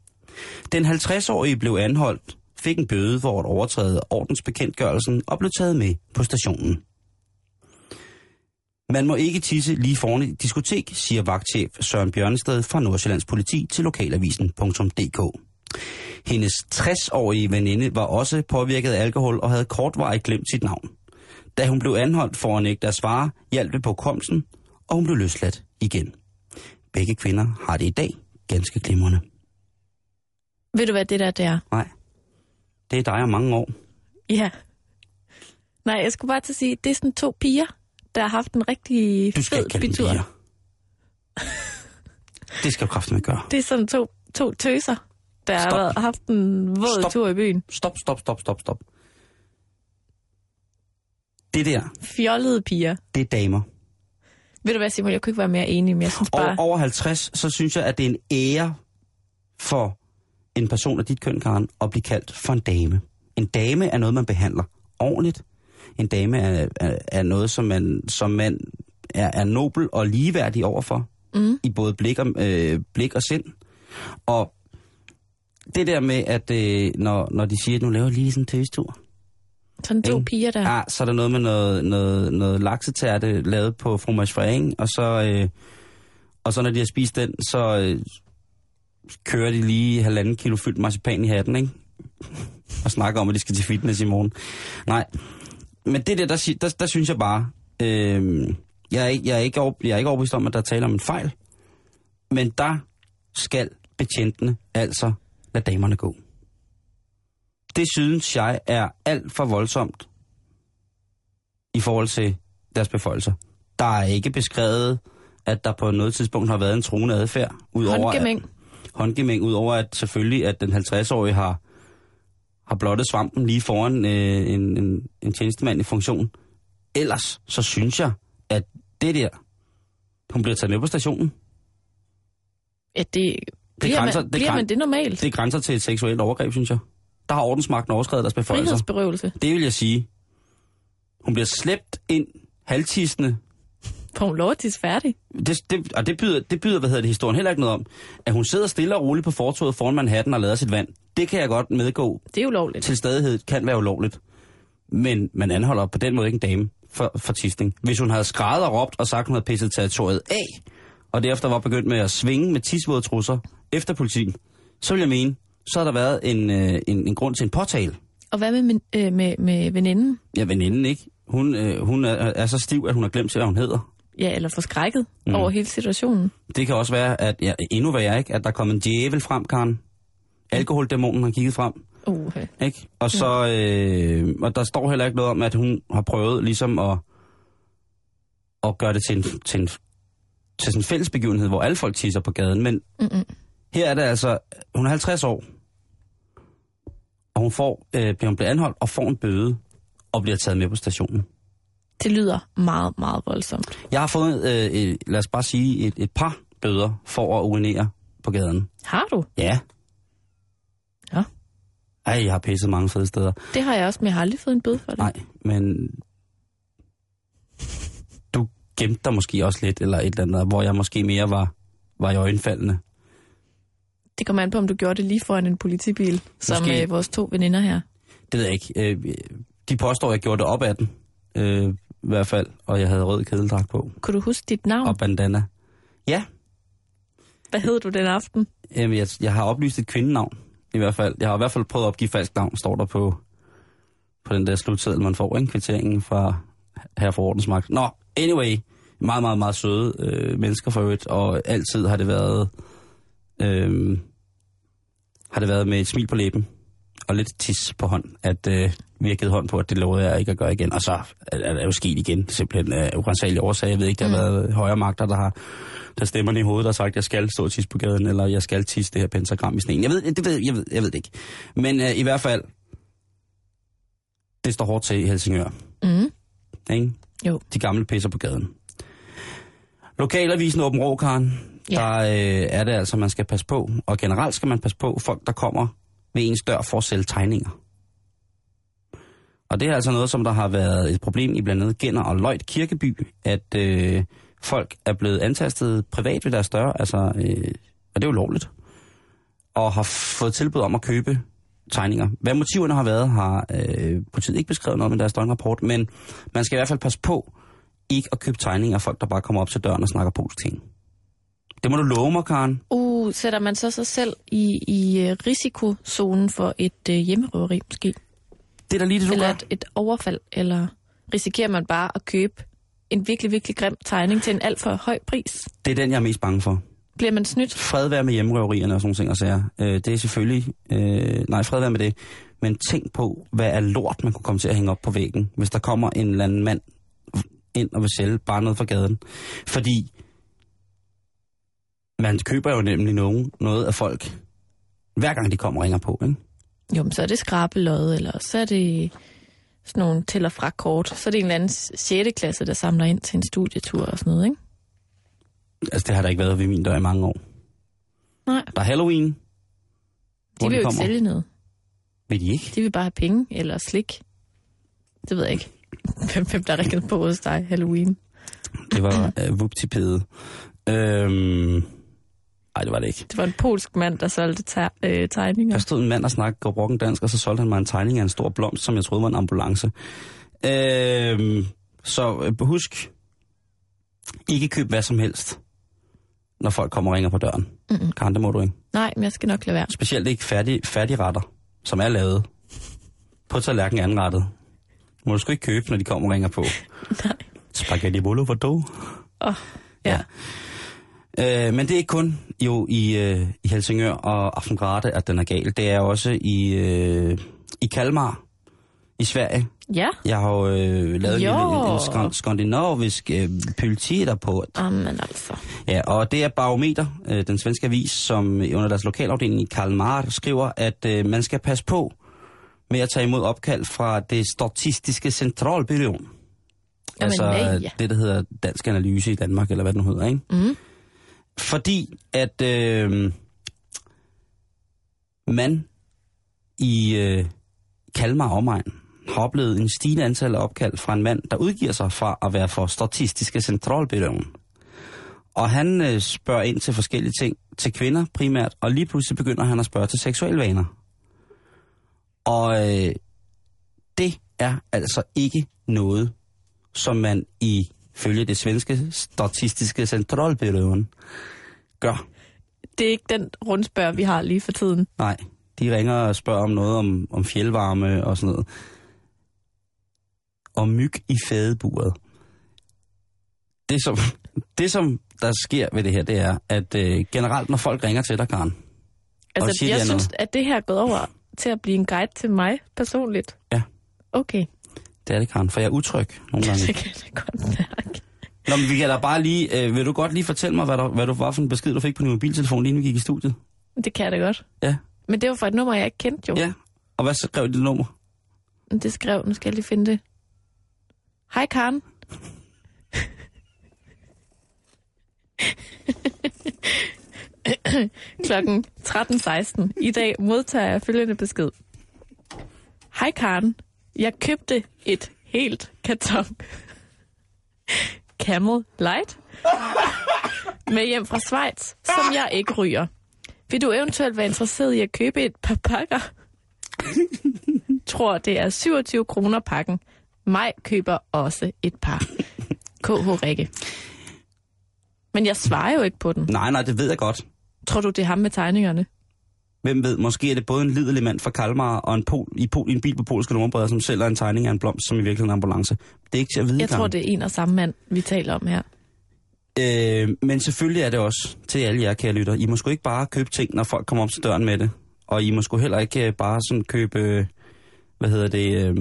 Den 50-årige blev anholdt, fik en bøde for at overtræde ordensbekendtgørelsen og blev taget med på stationen. Man må ikke tisse lige foran et diskotek, siger vagtchef Søren Bjørnested fra Nordsjællands politi til lokalavisen.dk. Hendes 60-årige veninde var også påvirket af alkohol og havde kortvarigt glemt sit navn. Da hun blev anholdt for at nægte at svare, hjalp det på komsen, og hun blev løsladt igen. Begge kvinder har det i dag ganske glimrende. Ved du, hvad det der det er? Nej, det er dig om mange år. Ja. Nej, jeg skulle bare til at sige, det er sådan to piger, der har haft en rigtig Du skal fed ikke piger. Det skal du kraftigt gøre. Det er sådan to, to tøser, der Stop. har været, haft en våd Stop. tur i byen. Stop, stop, stop, stop, stop. Det der, Fjollede piger. det er damer. Ved du hvad, Simon, jeg kunne ikke være mere enig, men jeg synes Og bare... over 50, så synes jeg, at det er en ære for en person af dit køn, Karen, at blive kaldt for en dame. En dame er noget, man behandler ordentligt. En dame er, er, er noget, som man, som man er, er nobel og ligeværdig overfor. Mm. I både blik og, øh, blik og sind. Og det der med, at øh, når, når de siger, at nu laver lige sådan en tøstur, Sådan to Ikke? piger der. Ja, så er der noget med noget, noget, noget laksetærte lavet på fromage frais, og så, øh, og så når de har spist den, så øh, kører de lige halvanden kilo fyldt marcipan i hatten, ikke? Og snakker om, at de skal til fitness i morgen. Nej, men det der, der, der, der synes jeg bare, øh, jeg, er ikke, jeg, er ikke over, jeg er ikke overbevist om, at der taler om en fejl, men der skal betjentene altså lade damerne gå. Det synes jeg er alt for voldsomt i forhold til deres beføjelser. Der er ikke beskrevet, at der på noget tidspunkt har været en truende adfærd. Udover. At, håndgemæng, udover at selvfølgelig, at den 50-årige har, har blottet svampen lige foran øh, en, en, en tjenestemand i funktion. Ellers, så synes jeg, at det der, hun bliver taget med på stationen. Ja, det... Bliver, grænser- man, det bliver man det normalt? Det grænser til et seksuelt overgreb, synes jeg. Der har ordensmagten overskrevet deres beføjelser. Frihedsberøvelse. Det vil jeg sige. Hun bliver slæbt ind halvtisende. At tisse færdig? Det, det, og det byder, det byder, hvad hedder det, historien heller ikke noget om. At hun sidder stille og roligt på fortoget foran Manhattan og lader sit vand. Det kan jeg godt medgå Det er ulovligt. til stadighed kan være ulovligt. Men man anholder på den måde ikke en dame for, for tisning. Hvis hun havde skrevet og råbt og sagt, hun havde pisset territoriet af, og derefter var begyndt med at svinge med tisvåde trusser efter politiet, så vil jeg mene, så har der været en, øh, en, en grund til en påtale. Og hvad med, øh, med, med veninden? Ja, veninden ikke. Hun, øh, hun er, er så stiv, at hun har glemt, hvad hun hedder. Ja, eller forskrækket Mm. over hele situationen. Det kan også være, at ja, endnu værre, ikke? At der kom en djævel frem, Karen. Alkoholdæmonen har kigget frem, okay. ikke? Og så, øh, og der står heller ikke noget om, at hun har prøvet ligesom at, at gøre det til en, til en, til sådan en fælles begivenhed, hvor alle folk tisser på gaden. Men Mm-mm. her er det altså, hun er 50 år, og hun får, øh, bliver hun bliver anholdt og får en bøde, og bliver taget med på stationen. Det lyder meget, meget voldsomt. Jeg har fået, øh, lad os bare sige, et, et par bøder for at urinere på gaden. Har du? Ja. Ja. Ej, jeg har pisset mange fede steder. Det har jeg også, men jeg har aldrig fået en bøde for det. Nej, men du gemte dig måske også lidt, eller et eller andet, hvor jeg måske mere var, var i øjenfaldende. Det kommer an på, om du gjorde det lige foran en politibil, som Måske. øh, vores to veninder her. Det ved jeg ikke. Øh, de påstår, at jeg gjorde det op ad den. Øh, I hvert fald. Og jeg havde rød kedeldragt på. Kunne du huske dit navn? Og bandana. Ja, Hvad hed du den aften? Jamen, jeg, jeg har oplyst et kvindenavn. I hvert fald. Jeg har i hvert fald prøvet at opgive falsk navn, står der på, på den der slutseddel, man får, ikke? Kvitteringen fra her for ordensmagt. Nå, anyway, meget, meget, meget søde øh, mennesker for øvrigt, og altid har det været, øh, har det været med et smil på læben og lidt tis på hånd, at øh, vi har givet hånd på, at det lovede jeg ikke at gøre igen. Og så er det jo sket igen, simpelthen af urensagelige årsager. Jeg ved ikke, der har været højere magter, der har der stemmerne i hovedet, der har sagt, at jeg skal stå og tisse på gaden, eller jeg skal tisse det her pentagram i sneen. Jeg ved, det ved, jeg ved, jeg ved det ikke. Men øh, i hvert fald, det står hårdt til i Helsingør. Mm. Ikke? Jo. De gamle pisser på gaden. Lokalavisen Åben Rå, Karen, Ja. der øh, er det altså, man skal passe på. Og generelt skal man passe på folk, der kommer ved ens dør for at sælge tegninger. Og det er altså noget, som der har været et problem i blandt andet Genner og Løjt Kirkeby, at øh, folk er blevet antastet privat ved deres dør, altså, øh, og det er jo lovligt, og har fået tilbud om at købe tegninger. Hvad motiverne har været, har øh, politiet ikke beskrevet noget med deres døgnrapport, men man skal i hvert fald passe på ikke at købe tegninger af folk, der bare kommer op til døren og snakker polsk ting. Det må du love mig, Karen. Uh, sætter man så sig selv i, i øh, risikozonen for et øh, hjemmerøveri måske? Det er da lige det, du eller gør. et, et overfald? Eller risikerer man bare at købe en virkelig, virkelig grim tegning til en alt for høj pris? Det er den, jeg er mest bange for. Bliver man snydt? Fred være med hjemmerøverierne og sådan ting og sager. Øh, det er selvfølgelig... Øh, nej, fred være med det. Men tænk på, hvad er lort, man kunne komme til at hænge op på væggen, hvis der kommer en eller anden mand ind og vil sælge bare noget fra gaden. Fordi man køber jo nemlig nogen, noget af folk, hver gang de kommer og ringer på, ikke? Jo, men så er det skrabelod, eller så er det sådan nogle tæller fra kort. Så er det en eller anden 6. klasse, der samler ind til en studietur og sådan noget, ikke? Altså, det har der ikke været ved min dør i mange år. Nej, Der er Halloween. de vil jo ikke kommer. sælge noget. Vil de ikke? De vil bare have penge eller slik. Det ved jeg ikke. Hvem, hvem der ringede på hos dig Halloween? Det var øh, vuptipede. Øhm, ej, det var det ikke. Det var en polsk mand, der solgte te- øh, tegninger. Der stod en mand og snakkede brokken dansk, og så solgte han mig en tegning af en stor blomst, som jeg troede var en ambulance. Øhm, så øh, husk, ikke køb hvad som helst, når folk kommer og ringer på døren. Mm-mm. Karen, det må du ikke. Nej, men jeg skal nok lade være. Specielt ikke færdig, færdigretter, som er lavet på tallerken anrettet. Må du sgu ikke købe, når de kommer og ringer på. Nej. Spaghetti bolo for do. Åh, ja. Øh, men det er ikke kun jo i, øh, i Helsingør og Aftengrade, at den er gal. Det er også i, øh, i Kalmar i Sverige. Ja, Jeg har jo øh, lavet en, Jo. lille- en skand- skandinavisk øh, politi der på. Amen altså. Ja, og det er Barometer, øh, den svenske avis, som under deres lokalafdeling i Kalmar skriver, at øh, man skal passe på med at tage imod opkald fra det statistiske centralbyrå. Jamen, altså nej. det, der hedder Dansk Analyse i Danmark, eller hvad den hedder, ikke? Mm. Fordi at øh, man i øh, Kalmar omegn har oplevet en stigende antal af opkald fra en mand, der udgiver sig fra at være for Statistiske Centralbyråen. Og han øh, spørger ind til forskellige ting, til kvinder primært, og lige pludselig begynder han at spørge til seksualvaner. Og øh, det er altså ikke noget, som man i ifølge det svenske Statistiske Centralbyråen gør. Det er ikke den rundspørg, vi har lige for tiden. Nej, de ringer og spørger om noget om, om fjeldvarme og sådan noget. Og myg i fadeburet. Det som, det som der sker ved det her, det er, at øh, generelt når folk ringer til dig, Karen, Altså, siger jeg synes, noget. at det her er gået over til at blive en guide til mig personligt. Ja. Okay, det er det, Karen, for jeg er utryg nogle gange. det kan jeg godt mærke. Nå, men vi kan da bare lige, øh, vil du godt lige fortælle mig, hvad, der, hvad du var for en besked, du fik på din mobiltelefon, lige inden vi gik i studiet? Det kan jeg da godt. Ja. Men det var fra et nummer, jeg ikke kendte jo. Ja, og hvad skrev dit nummer? Det skrev, nu skal jeg lige finde det. Hej Karen. Klokken 13.16. I dag modtager jeg følgende besked. Hej Karen. Jeg købte et helt karton Camel Light med hjem fra Schweiz, som jeg ikke ryger. Vil du eventuelt være interesseret i at købe et par pakker? tror, det er 27 kroner pakken. Mig køber også et par. KH Rikke. Men jeg svarer jo ikke på den. Nej, nej, det ved jeg godt. Tror du, det er ham med tegningerne? Hvem ved, måske er det både en lidelig mand fra Kalmar og en, pol, i, pol, en bil på polske nummerbreder, som sælger en tegning af en blomst, som i virkeligheden er en ambulance. Det er ikke til at vide. Jeg tror, det er en og samme mand, vi taler om her. Øh, men selvfølgelig er det også til alle jer, kære lytter. I må sgu ikke bare købe ting, når folk kommer op til døren med det. Og I må sgu heller ikke øh, bare sådan købe, hvad hedder det, øh,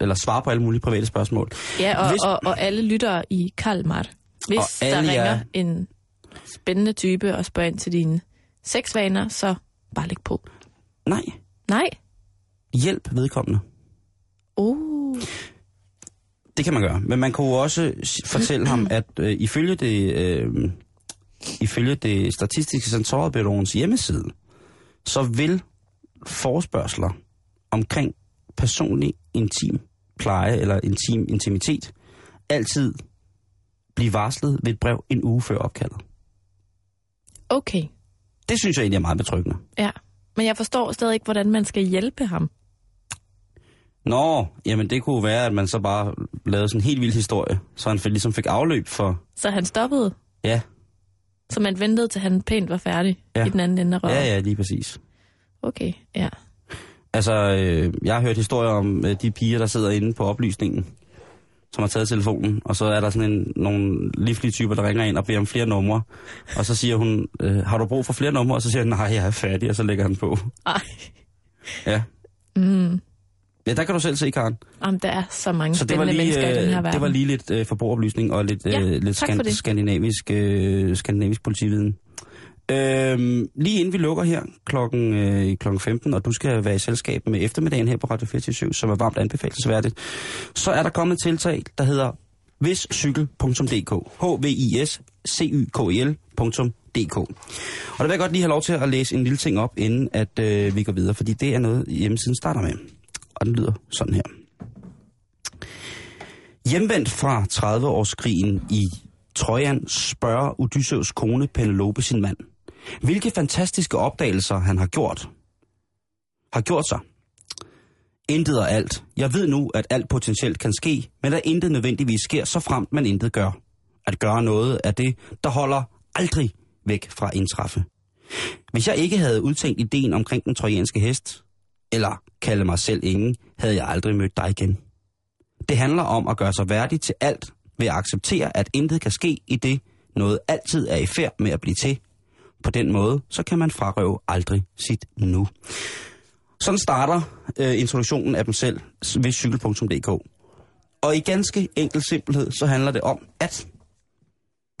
eller svare på alle mulige private spørgsmål. Ja, og, Hvis- og, og alle lyttere i Kalmar. Hvis der ringer jer- en spændende type og spørger ind til dine sexvaner, så bare læg på. Nej, Nej. hjælp vedkommende. Uh. Det kan man gøre. Men man kunne også fortælle ham, at øh, ifølge det, øh, ifølge det statistiske centralbyråens hjemmeside, så vil forespørgseler omkring personlig intim pleje eller intim intimitet altid blive varslet ved et brev en uge før opkaldet. Okay. Det synes jeg egentlig er meget betryggende. Ja. Men jeg forstår stadig ikke, hvordan man skal hjælpe ham. Nå, jamen det kunne være, at man så bare lavede sådan en helt vild historie, så han ligesom fik afløb for, Så han stoppede, ja, så man ventede til han pænt var færdig Ja. i den anden ende af røret. ja, ja, lige præcis. Okay, ja. Altså, øh, jeg har hørt historier om øh, de piger, der sidder inde på oplysningen, som har taget telefonen, og så er der sådan en, nogle livlige typer, der ringer ind og beder om flere numre. Og så siger hun, øh, har du brug for flere numre? Og så siger han, nej, jeg er færdig, og så lægger han på. Ej. Ja. Mm. Ja, der kan du selv se, Karen. Jamen, der er så mange Så det var lige, mennesker i den her øh, verden. det var lige lidt øh, forbrugeroplysning og lidt, Ja, øh, lidt skan- skandinavisk, øh, skandinavisk politividen. Øhm, lige inden vi lukker her klokken, øh, klokken 15, og du skal være i selskab med eftermiddagen her på Radio 24 som er varmt anbefalesværdigt, så er der kommet et tiltag, der hedder viscykel.dk. h v i s c y k e l.dk. Og der vil jeg godt lige have lov til at læse en lille ting op, inden at øh, vi går videre, fordi det er noget, hjemmesiden starter med. Og den lyder sådan her. Hjemvendt fra 30-årskrigen i Trojan spørger Odysseus kone Penelope sin mand, hvilke fantastiske opdagelser han har gjort. Har gjort sig. Intet og alt. Jeg ved nu, at alt potentielt kan ske, men at intet nødvendigvis sker, så fremt man intet gør. At gøre noget af det, der holder aldrig væk fra indtræffe. Hvis jeg ikke havde udtænkt ideen omkring den trojanske hest, eller kalde mig selv ingen, havde jeg aldrig mødt dig igen. Det handler om at gøre sig værdig til alt ved at acceptere, at intet kan ske i det, noget altid er i færd med at blive til. På den måde, så kan man frarøve aldrig sit nu. Sådan starter øh, introduktionen af dem selv ved cykel.dk. Og i ganske enkel simpelhed, så handler det om, at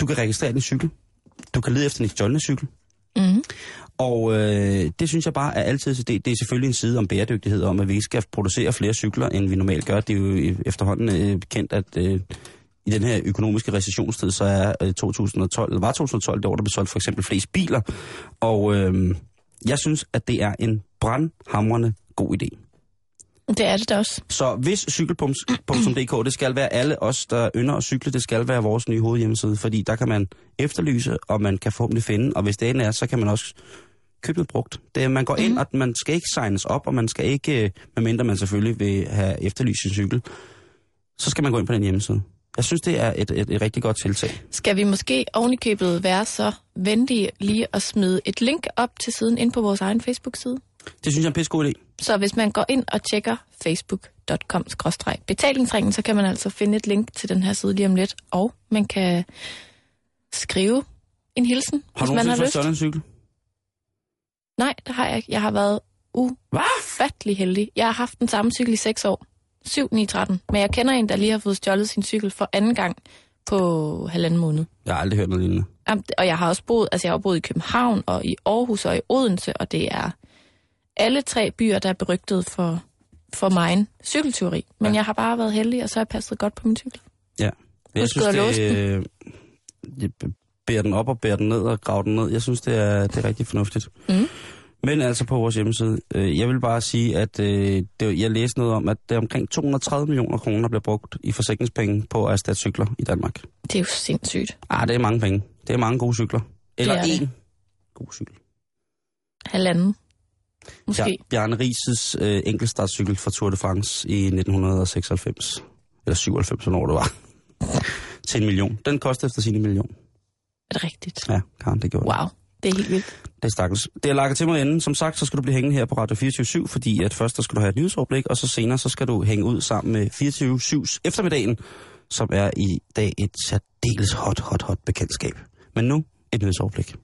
du kan registrere din cykel. Du kan lede efter din stjålne cykel. Mm. Og øh, det synes jeg bare er altid det. Det er selvfølgelig en side om bæredygtighed, om at vi ikke skal producere flere cykler, end vi normalt gør. Det er jo efterhånden øh, kendt, at øh, i den her økonomiske recessionstid, så er øh, 2012, eller var 2012 det år, der blev solgt for eksempel flest biler. Og øh, jeg synes, at det er en brandhamrende god idé. Det er det da også. Så hvis cykel.dk, det skal være alle os, der ynder at cykle, det skal være vores nye hovedhjemmeside, fordi der kan man efterlyse, og man kan forhåbentlig finde, og hvis det endelig er, så kan man også købe noget brugt. Det, man går mm. ind, og man skal ikke signes op, og man skal ikke, øh, medmindre man selvfølgelig vil have efterlyst sin cykel, så skal man gå ind på den hjemmeside. Jeg synes, det er et, et, et rigtig godt tiltag. Skal vi måske ovenikøbet være så venlige lige at smide et link op til siden ind på vores egen Facebook-side? Det synes jeg er en pisse god idé. Så hvis man går ind og tjekker facebook.com-betalingsringen, så kan man altså finde et link til den her side lige om lidt, og man kan skrive en hilsen, Har hvis du man har lyst. stjålet en cykel? Nej, det har jeg ikke. Jeg har været ufattelig heldig. Jeg har haft den samme cykel i 6 år. 7, 9, 13. Men jeg kender en, der lige har fået stjålet sin cykel for anden gang på halvanden måned. Jeg har aldrig hørt noget lignende. Jamen, Og jeg har også boet, altså jeg har boet i København og i Aarhus og i Odense, og det er alle tre byer, der er berygtet for, for mig cykelteori. Men Ja. jeg har bare været heldig, og så har jeg passet godt på min cykel. Ja. Jeg Husk at låse øh, jeg bærer den op og bærer den ned og graver den ned. Jeg synes, det er, det er rigtig fornuftigt. Mm. Men altså på vores hjemmeside. Øh, jeg vil bare sige, at øh, det, jeg læste noget om, at det er omkring 230 millioner kroner, der bliver brugt i forsikringspenge på at erstatte cykler i Danmark. Det er jo sindssygt. Ah, det er mange penge. Det er mange gode cykler. Eller Det er én god cykel. Halvanden. Måske. Ja, Bjarne Rises øh, enkeltstartcykel fra Tour de France i 1996. Eller 97, hvornår det var. Til en million. Den kostede efter sin en million. Er det rigtigt? Ja, Karen, det gjorde. Wow. Det er helt vildt. Det er stakkels. Det er lagt til mig enden. Som sagt, så skal du blive hængende her på Radio 24 fordi at først der skal du have et nyhedsoverblik, og så senere så skal du hænge ud sammen med 24-7's eftermiddagen, som er i dag et særdeles hot, hot, hot bekendtskab. Men nu et nyhedsoverblik.